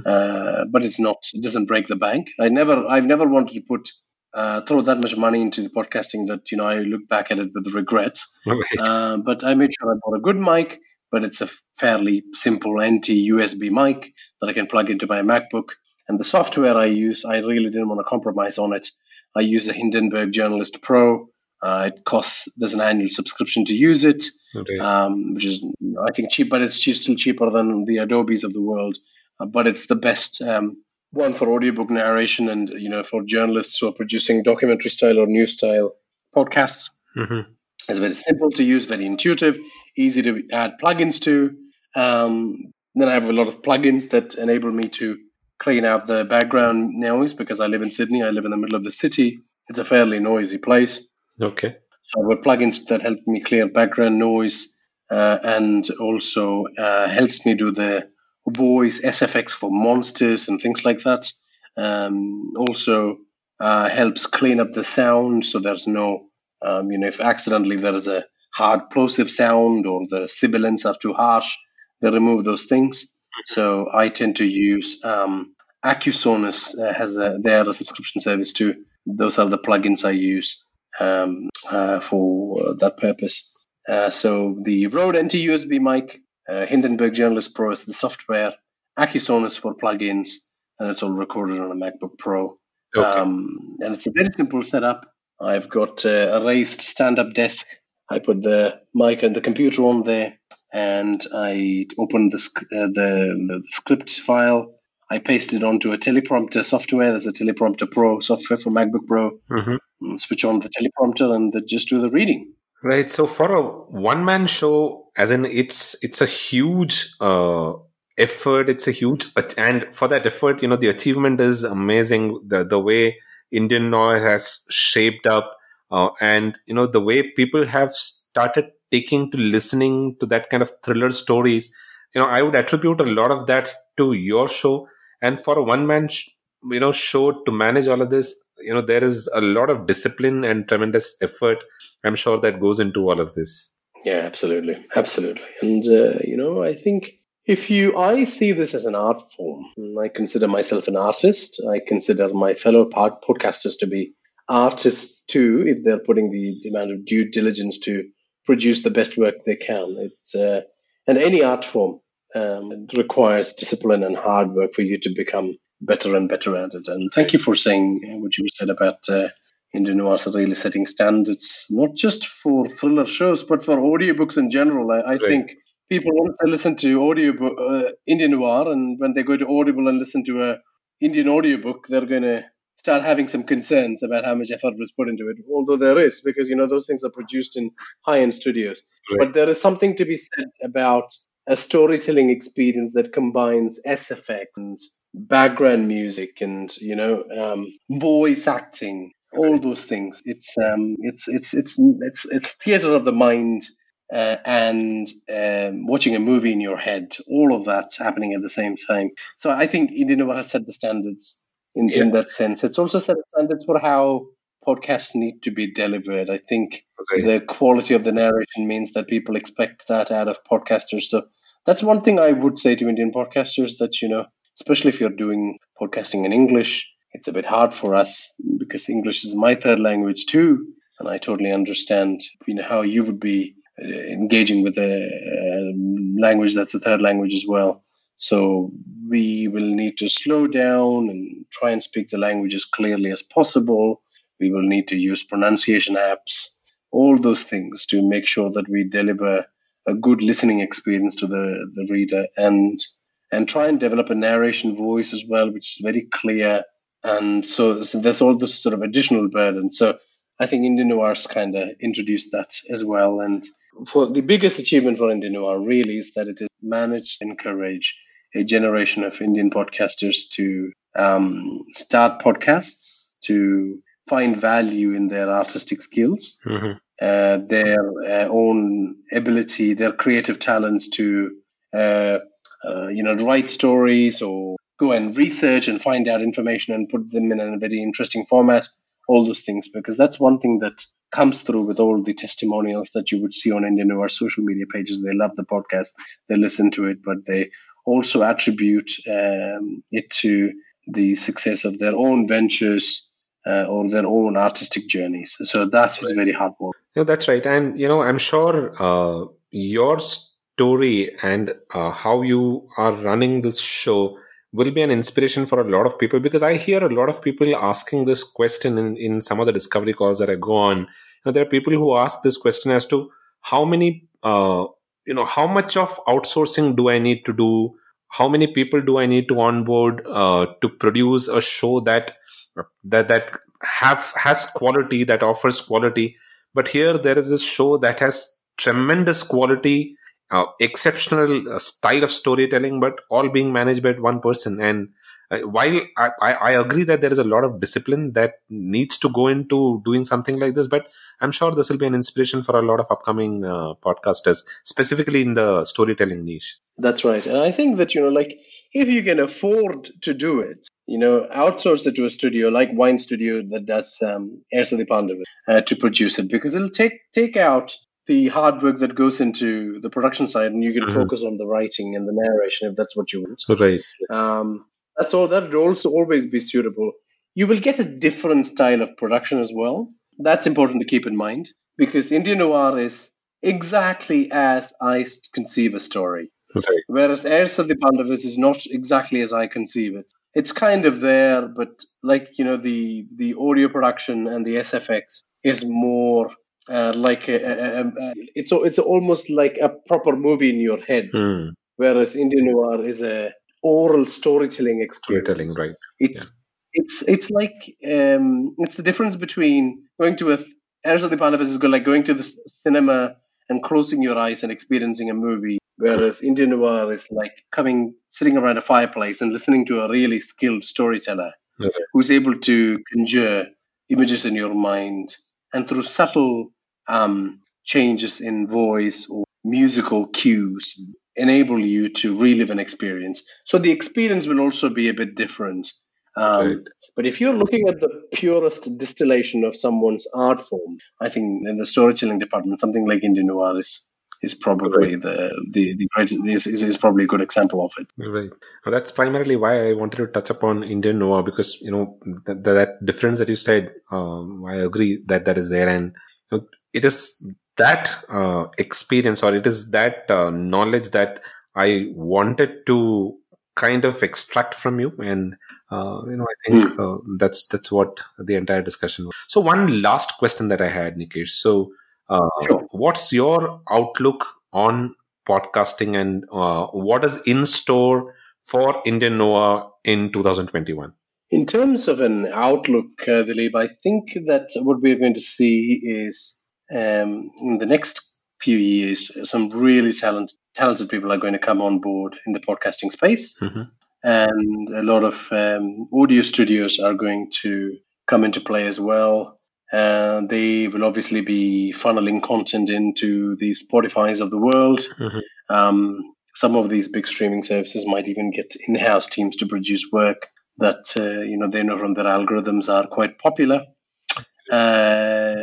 uh, but it's not. It doesn't break the bank. I never, I've never wanted to put uh, throw that much money into the podcasting that you know I look back at it with regret. Right. Uh, but I made sure I bought a good mic, but it's a fairly simple NT USB mic that I can plug into my MacBook. And the software I use, I really didn't want to compromise on it. I use a Hindenburg Journalist Pro. Uh, it costs there's an annual subscription to use it, Okay. um, which is I think cheap, but it's still cheaper than the Adobe's of the world. Uh, but it's the best um, one for audiobook narration and you know for journalists who are producing documentary style or news style podcasts. Mhm. It's very simple to use, very intuitive, easy to add plugins to. Um, then I have a lot of plugins that enable me to clean out the background noise because I live in Sydney. I live in the middle of the city. It's a fairly noisy place. Okay. So I've got plugins that help me clear background noise uh, and also uh, helps me do the voice SFX for monsters and things like that. Um, also uh, helps clean up the sound so there's no, um, you know, if accidentally there is a hard plosive sound or the sibilants are too harsh, they remove those things. So I tend to use um, Accusonus uh, has a they are a subscription service too. Those are the plugins I use um, uh, for that purpose. Uh, so the Rode NT USB mic, uh, Hindenburg Journalist Pro is the software, Accusonus for plugins, and it's all recorded on a MacBook Pro. Okay. Um, and it's a very simple setup. I've got uh, a raised stand-up desk. I put the mic and the computer on there, and I open the uh, the, the script file. I paste it onto a teleprompter software. There's a teleprompter Pro software for MacBook Pro. Mhm. Switch on the teleprompter and just do the reading. Right. So for a one man show, as in it's it's a huge uh, effort. It's a huge and for that effort, you know, the achievement is amazing. The the way Indian noir has shaped up, uh, and you know the way people have started taking to listening to that kind of thriller stories. You know, I would attribute a lot of that to your show. And for a one man, sh- you know, show to manage all of this, you know, there is a lot of discipline and tremendous effort I'm sure that goes into all of this. Yeah, absolutely, absolutely. And uh, you know, I think if you, I see this as an art form. I consider myself an artist. I consider my fellow pod- podcasters to be artists too, if they're putting the amount of due diligence to produce the best work they can. It's uh, and any art form um, it requires discipline and hard work for you to become better and better at it. And thank you for saying uh, what you said about. Uh, Indian noirs really setting standards, not just for thriller shows, but for audiobooks in general. I, I Right. think people want to listen to audiobook uh, Indian noir, and when they go to Audible and listen to a Indian audiobook, they're going to start having some concerns about how much effort was put into it. Although there is, because you know those things are produced in high-end studios. But there is something to be said about a storytelling experience that combines SFX and background music and you know um, voice acting all those things it's um it's it's it's it's it's theater of the mind uh, and um, watching a movie in your head all of that's happening at the same time so i think indian Noir has set the standards in, in that sense. It's also set standards for how podcasts need to be delivered. I think the quality of the narration means that people expect that out of podcasters. So that's one thing i would say to indian podcasters that you know especially if you're doing podcasting in english it's a bit hard for us because English is my third language too, and I totally understand you know how you would be uh, engaging with a, a language that's a third language as well. So we will need to slow down and try and speak the language as clearly as possible. We will need to use pronunciation apps, all those things to make sure that we deliver a good listening experience to the, the reader and and try and develop a narration voice as well, which is very clear. And so, so there's all this sort of additional burden. So I think Indian Noir's kind of introduced that as well. And for the biggest achievement for Indian Noir really is that it has managed to encourage a generation of Indian podcasters to um, start podcasts, to find value in their artistic skills, Mm-hmm. uh, their uh, own ability, their creative talents to, uh, uh, you know, write stories or go and research and find out information and put them in a very interesting format. All those things, because that's one thing that comes through with all the testimonials that you would see on Indian Noir social media pages. They love the podcast, they listen to it, but they also attribute um, it to the success of their own ventures uh, or their own artistic journeys. So that is very hard work. No, that's right. And, you know, I'm sure uh, your story and uh, how you are running this show will be an inspiration for a lot of people because I hear a lot of people asking this question in, in some of the discovery calls that I go on. You know, there are people who ask this question as to how many, uh, you know, how much of outsourcing do I need to do? How many people do I need to onboard uh, to produce a show that that that have has quality that offers quality? But here there is this show that has tremendous quality uh, exceptional uh, style of storytelling, but all being managed by one person. And uh, while I, I, I agree that there is a lot of discipline that needs to go into doing something like this, but I'm sure this will be an inspiration for a lot of upcoming uh, podcasters, specifically in the storytelling niche. That's right. And I think that, you know, like if you can afford to do it, you know, outsource it to a studio like Wine Studio that does um, Airsa Pandav uh, to produce it because it'll take take out the hard work that goes into the production side and you can Mhm. focus on the writing and the narration if that's what you want. Right. Um, that's all. That would also always be suitable. You will get a different style of production as well. That's important to keep in mind because Indian noir is exactly as I conceive a story, Right. whereas Heirs of the Pandavas is not exactly as I conceive it. It's kind of there, but like you know, the the audio production and the SFX is more uh, like a, a, a, a- it's it's almost like a proper movie in your head Hmm. whereas Indian noir is a oral storytelling experience. Storytelling, right. It's it's it's like um, it's the difference between going to a the Pandavas is go- like going to the cinema and closing your eyes and experiencing a movie, whereas Indian noir is like coming sitting around a fireplace and listening to a really skilled storyteller Right. who's able to conjure images in your mind and through subtle um, changes in voice or musical cues enable you to relive an experience. So the experience will also be a bit different. Um, But if you're looking at the purest distillation of someone's art form, I think in the storytelling department, something like Indian noir is is probably the the the greatest, is, is, is probably a good example of it. Right. Well, that's primarily why I wanted to touch upon Indian Noir because you know that, that difference that you said. Um, I agree that that is there, and you know, it is that uh, experience or it is that uh, knowledge that I wanted to kind of extract from you, and uh, you know I think uh, that's that's what the entire discussion was. So one last question that I had, Nikesh. So. Uh, What's your outlook on podcasting and uh, what is in store for Indian Noir in 2021? In terms of an outlook, uh, Dilip, I think that what we're going to see is um, in the next few years, some really talent, talented people are going to come on board in the podcasting space. And a lot of um, audio studios are going to come into play as well. And they will obviously be funneling content into the Spotify's of the world. Um, some of these big streaming services might even get in-house teams to produce work that uh, you know they know from their algorithms are quite popular. Uh,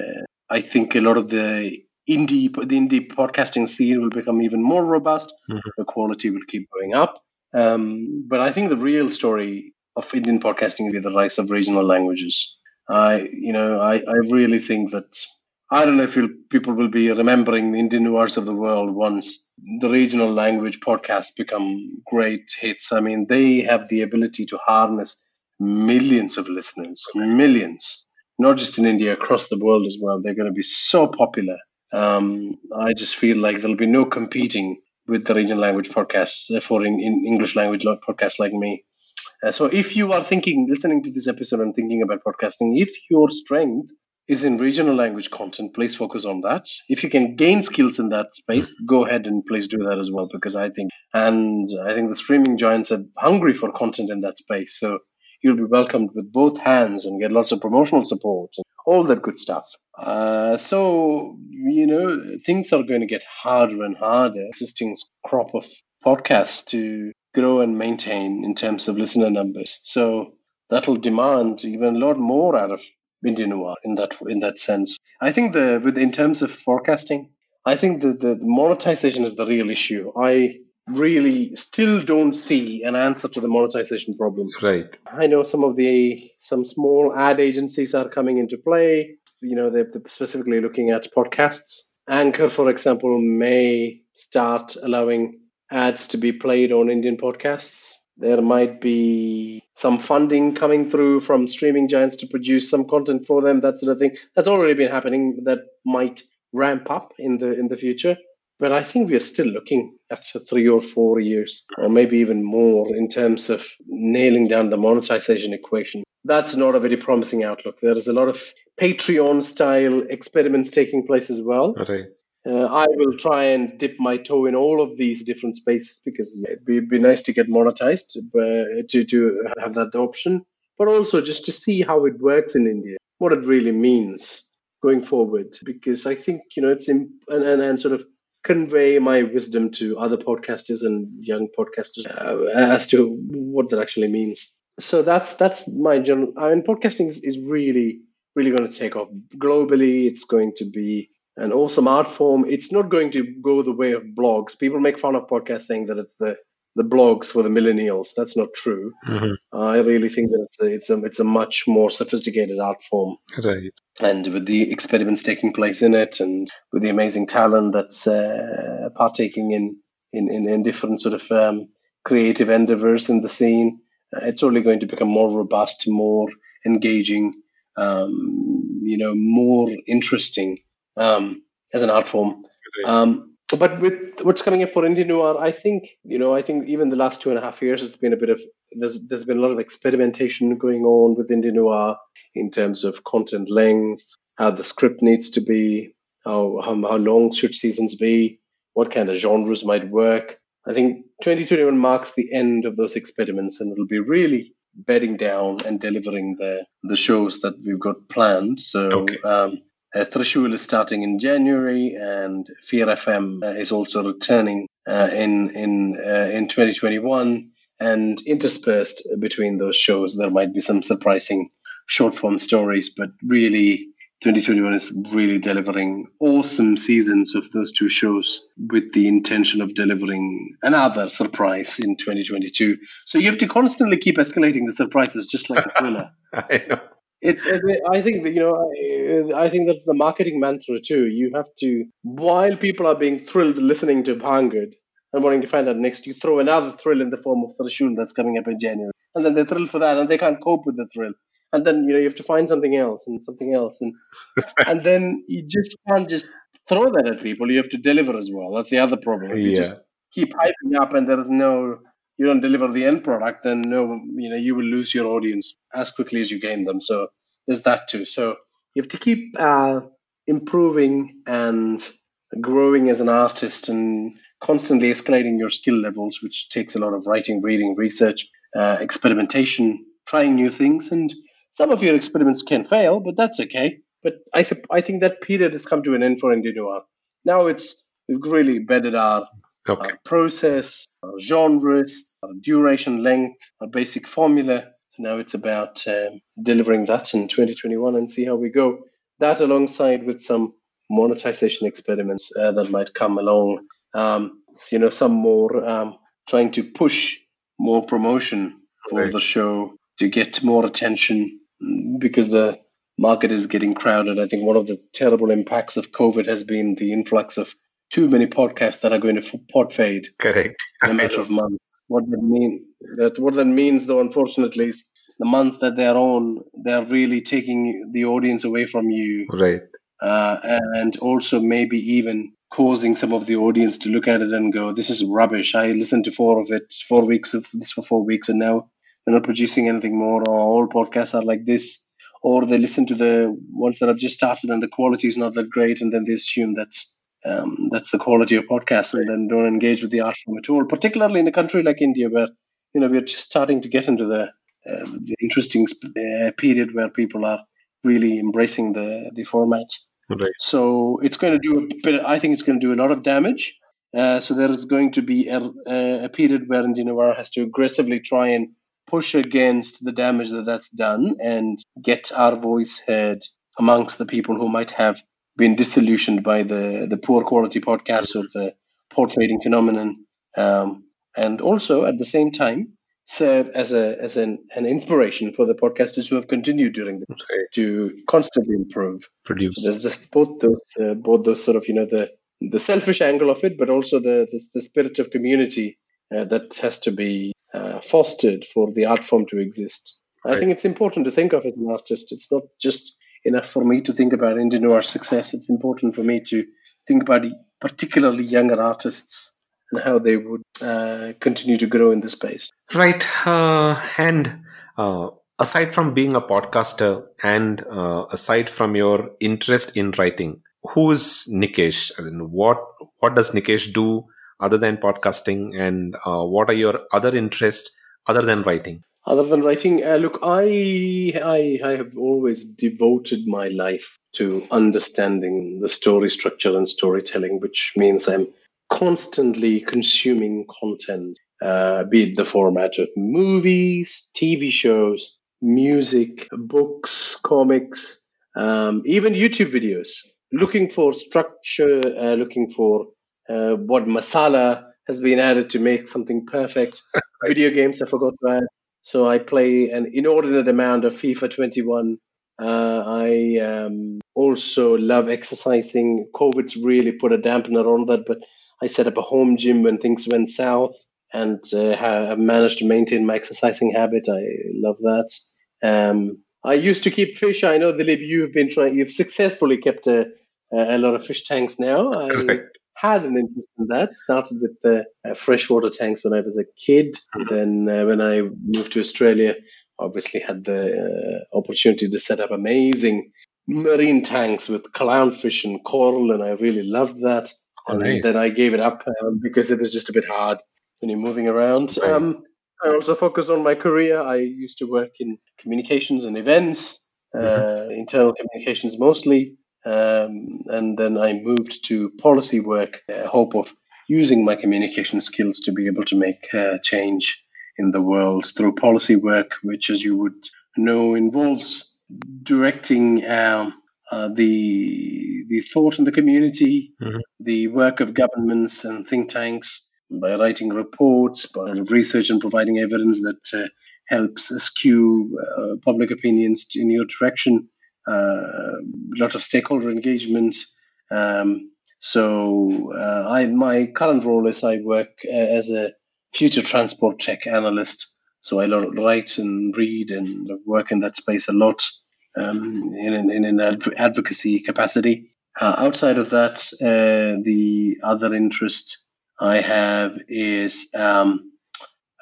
I think a lot of the indie the indie podcasting scene will become even more robust. The quality will keep going up. Um, but I think the real story of Indian podcasting will be the rise of regional languages. I you know I, I really think that I don't know if people will be remembering the Indian noirs of the world once the regional language podcasts become great hits. I mean, they have the ability to harness millions of listeners, millions, not just in India, across the world as well. They're going to be so popular. Um, I just feel like there'll be no competing with the regional language podcasts uh, for in, in English language podcasts like me. Uh, so if you are thinking, listening to this episode and thinking about podcasting, if your strength is in regional language content, please focus on that. If you can gain skills in that space, go ahead and please do that as well, because I think, and I think the streaming giants are hungry for content in that space. So you'll be welcomed with both hands and get lots of promotional support and all that good stuff. Uh, so, you know, things are going to get harder and harder. Existing crop of podcasts to grow and maintain in terms of listener numbers. So that'll demand even a lot more out of Indian noir in that in that sense. I think the with in terms of forecasting, I think the, the monetization is the real issue. I really still don't see an answer to the monetization problem. Right. I know some of the some small ad agencies are coming into play. You know, they're specifically looking at podcasts. Anchor, for example, may start allowing ads to be played on Indian podcasts. There might be some funding coming through from streaming giants to produce some content for them. That sort of thing. That's already been happening. That might ramp up in the in the future. But I think we are still looking at three or four years, or maybe even more, in terms of nailing down the monetization equation. That's not a very promising outlook. There is a lot of Patreon style experiments taking place as well. Right. Uh, I will try and dip my toe in all of these different spaces because it'd be, be nice to get monetized, uh, to, to have that option, but also just to see how it works in India, what it really means going forward. Because I think, you know, it's, in, and, and, and sort of convey my wisdom to other podcasters and young podcasters uh, as to what that actually means. So that's that's my general. I mean, podcasting is, is really really going to take off globally. It's going to be an awesome art form. It's not going to go the way of blogs. People make fun of podcasting that it's the the blogs for the millennials. That's not true. Mm-hmm. I really think that it's a, it's a it's a much more sophisticated art form. Right. And with the experiments taking place in it, and with the amazing talent that's uh, partaking in, in in in different sort of um, creative endeavors in the scene, uh, it's only going to become more robust, more engaging, um, you know, more interesting um, as an art form. Um, but with what's coming up for Indian noir, I think you know, I think even the last two and a half years has been a bit of there's there's been a lot of experimentation going on with Indian noir in terms of content length, how the script needs to be, how how, how long should seasons be, what kind of genres might work. I think 2021 marks the end of those experiments, and it'll be really bedding down and delivering the the shows that we've got planned. So. Okay. Um, uh, Trishul is starting in January, and Fear FM uh, is also returning uh, in in uh, in 2021. And interspersed between those shows, there might be some surprising short form stories, but really, 2021 is really delivering awesome seasons of those two shows with the intention of delivering another surprise in 2022. So you have to constantly keep escalating the surprises, just like a thriller. I know it's i think that you know i think that's the marketing mantra too. You have to while people are being thrilled listening to Bhangarh and wanting to find out next you throw another thrill in the form of Trishul that's coming up in january. And then they're thrilled for that and they can't cope with the thrill. And then you know you have to find something else and something else. And and then you just can't just throw that at people. You have to deliver as well. That's the other problem. If you Yeah. just keep hyping up and there is no you don't deliver the end product, then no, you know, you will lose your audience as quickly as you gain them. So there's that too. So you have to keep uh, improving and growing as an artist and constantly escalating your skill levels, which takes a lot of writing, reading, research, uh, experimentation, trying new things. And some of your experiments can fail, but that's okay. But I, I think that period has come to an end for Indian Noir. Now it's we've really bedded our Okay. our process, our genres, our duration length, our basic formula. So now it's about um, delivering that in 2021 and see how we go. That alongside with some monetization experiments uh, that might come along. Um, you know, some more um, trying to push more promotion for Right. the show to get more attention mm, because the market is getting crowded. I think one of the terrible impacts of COVID has been the influx of too many podcasts that are going to pod fade Correct. in a matter of months. What that mean that what that means, though, unfortunately, is the month that they're on, they're really taking the audience away from you. Right. Uh, and also maybe even causing some of the audience to look at it and go, "This is rubbish." I listened to four of it, four weeks of this for four weeks, and now they're not producing anything more. Or all podcasts are like this, or they listen to the ones that have just started and the quality is not that great, and then they assume that's um, that's the quality of podcasts, and then don't engage with the art form at all. Particularly in a country like India, where you know we're just starting to get into the, uh, the interesting sp- uh, period where people are really embracing the the format. Right. So it's going to do a bit. I think it's going to do a lot of damage. Uh, so there is going to be a, a period where Indian Noir has to aggressively try and push against the damage that that's done and get our voice heard amongst the people who might have been disillusioned by the the poor quality podcasts or the pod fading phenomenon, um, and also at the same time serve as a as an, an inspiration for the podcasters who have continued during the to constantly improve. Produce. So there's just both those uh, both those sort of you know the the selfish angle of it, but also the the, the spirit of community uh, that has to be uh, fostered for the art form to exist. I think it's important to think of as an artist. It's not just enough for me to think about noir success. It's important for me to think about particularly younger artists and how they would uh, continue to grow in the space. Right. Uh, and uh, aside from being a podcaster and uh, aside from your interest in writing, who is Nikesh? I mean, what what does Nikesh do other than podcasting, and uh, what are your other interests other than writing? Other than writing, uh, look, I, I I have always devoted my life to understanding the story structure and storytelling, which means I'm constantly consuming content, uh, be it the format of movies, TV shows, music, books, comics, um, even YouTube videos, looking for structure, uh, looking for uh, what masala has been added to make something perfect. Video games, I forgot to add. So I play an inordinate amount of FIFA 21. Uh, I um, also love exercising. COVID's really put a dampener on that, but I set up a home gym when things went south and uh, have managed to maintain my exercising habit. I love that. Um, I used to keep fish. I know, Dilip, you've been trying, you've successfully kept a, a lot of fish tanks now. I Correct. Had an interest in that. Started with the uh, freshwater tanks when I was a kid. Then, uh, when I moved to Australia, obviously had the uh, opportunity to set up amazing marine tanks with clownfish and coral, and I really loved that. Oh, and nice. then I gave it up um, because it was just a bit hard when you're moving around. Um, I also focus on my career. I used to work in communications and events, uh, internal communications mostly, um, and then I moved to policy work. uh, hope of using my communication skills to be able to make uh, change in the world through policy work, which, as you would know, involves directing um, uh, the the thought in the community, the work of governments and think tanks by writing reports, by research and providing evidence that uh, helps skew uh, public opinions in your direction. Uh, a lot of stakeholder engagement. Um, so uh, I, my current role is I work uh, as a future transport tech analyst. So I write and read and work in that space a lot um, in, an- in an adv- advocacy capacity. Uh, outside of that, uh, the other interest I have is um,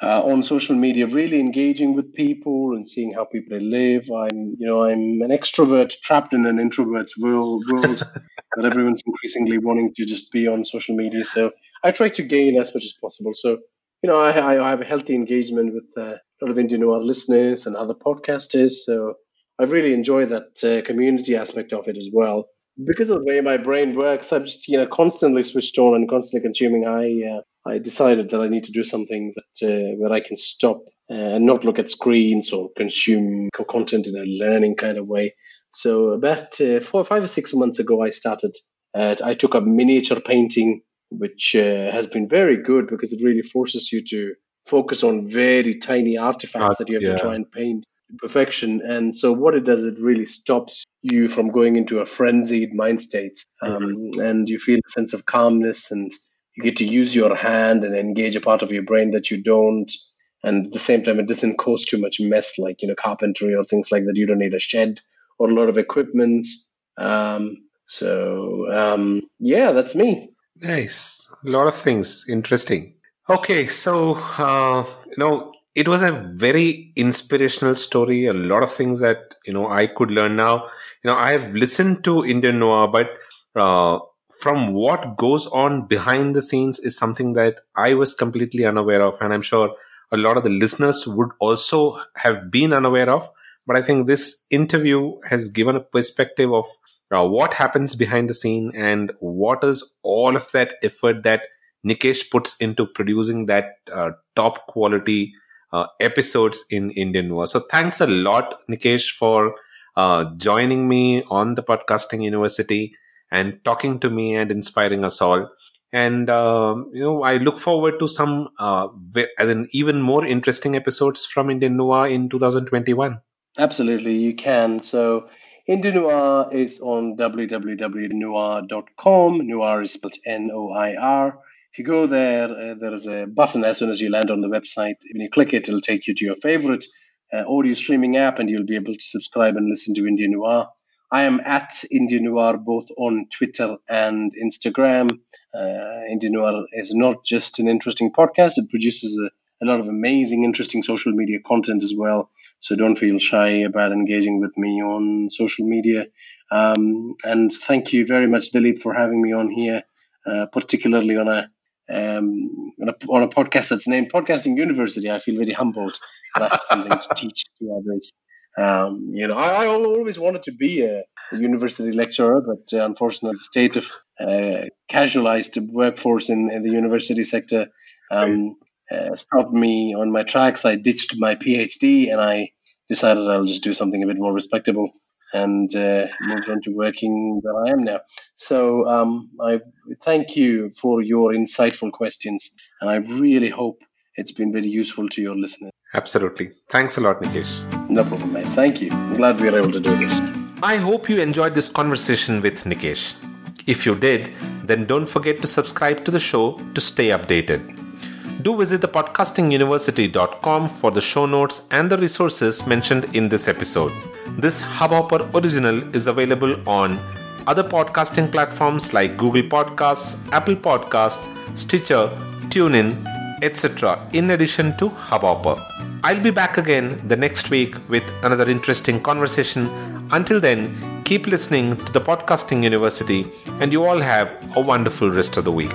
uh, on social media, really engaging with people and seeing how people they live. I'm, you know, I'm an extrovert trapped in an introvert's world, world that everyone's increasingly wanting to just be on social media. So I try to gain as much as possible. So, you know, I, I have a healthy engagement with uh, a lot of Indian Noir listeners and other podcasters. So I really enjoy that uh, community aspect of it as well. Because of the way my brain works, I'm just you know constantly switched on and constantly consuming. I uh, I decided that I need to do something that uh, where I can stop uh, and not look at screens or consume content in a learning kind of way. So about uh, four, five or six months ago, I started. Uh, I took up miniature painting, which uh, has been very good because it really forces you to focus on very tiny artifacts that you have yeah. to try and paint perfection. And so what it does, it really stops you from going into a frenzied mind state, um, and you feel a sense of calmness, and you get to use your hand and engage a part of your brain that you don't and at the same time, it doesn't cause too much mess like you know carpentry or things like that. You don't need a shed or a lot of equipment. Um, so um, yeah, that's me. Nice. A lot of things. Interesting. Okay, so uh, you know, it was a very inspirational story. A lot of things that you know I could learn now. You know, I've listened to Indian noir, but uh, from what goes on behind the scenes is something that I was completely unaware of, and I'm sure a lot of the listeners would also have been unaware of. But I think this interview has given a perspective of uh, what happens behind the scene and what is all of that effort that Nikesh puts into producing that uh, top quality uh, episodes in Indian Noir. So thanks a lot, Nikesh, for uh, joining me on the Podcasting University and talking to me and inspiring us all. And um, you know, I look forward to some uh, as an even more interesting episodes from Indian Noir in 2021. Absolutely, you can. So Indian Noir is on www.noir.com. Noir is spelled N-O-I-R. If you go there, uh, there is a button as soon as you land on the website. When you click it, it'll take you to your favorite uh, audio streaming app, and you'll be able to subscribe and listen to Indian Noir. I am at Indian Noir both on Twitter and Instagram. Uh, Indian Noir is not just an interesting podcast; it produces a, a lot of amazing, interesting social media content as well. So don't feel shy about engaging with me on social media. Um, and thank you very much, Dilip, for having me on here, uh, particularly on a, um, on a on a podcast that's named Podcasting University. I feel very humbled that I have something to teach to others. Um, you know, I, I, always wanted to be a, a university lecturer, but uh, unfortunately, the state of uh, casualized workforce in, in, the university sector um, uh, stopped me on my tracks. I ditched my PhD and I decided I'll just do something a bit more respectable and uh, moved on to working where I am now. So um, I thank you for your insightful questions, and I really hope it's been very useful to your listeners. Absolutely. Thanks a lot, Nikesh. No problem, mate. Thank you. I'm glad we were able to do this. I hope you enjoyed this conversation with Nikesh. If you did, then don't forget to subscribe to the show to stay updated. Do visit the podcastinguniversity.com for the show notes and the resources mentioned in this episode. This Hubhopper original is available on other podcasting platforms like Google Podcasts, Apple Podcasts, Stitcher, TuneIn, etc., in addition to Hubhopper. I'll be back again the next week with another interesting conversation. Until then, keep listening to the Podcasting University, and you all have a wonderful rest of the week.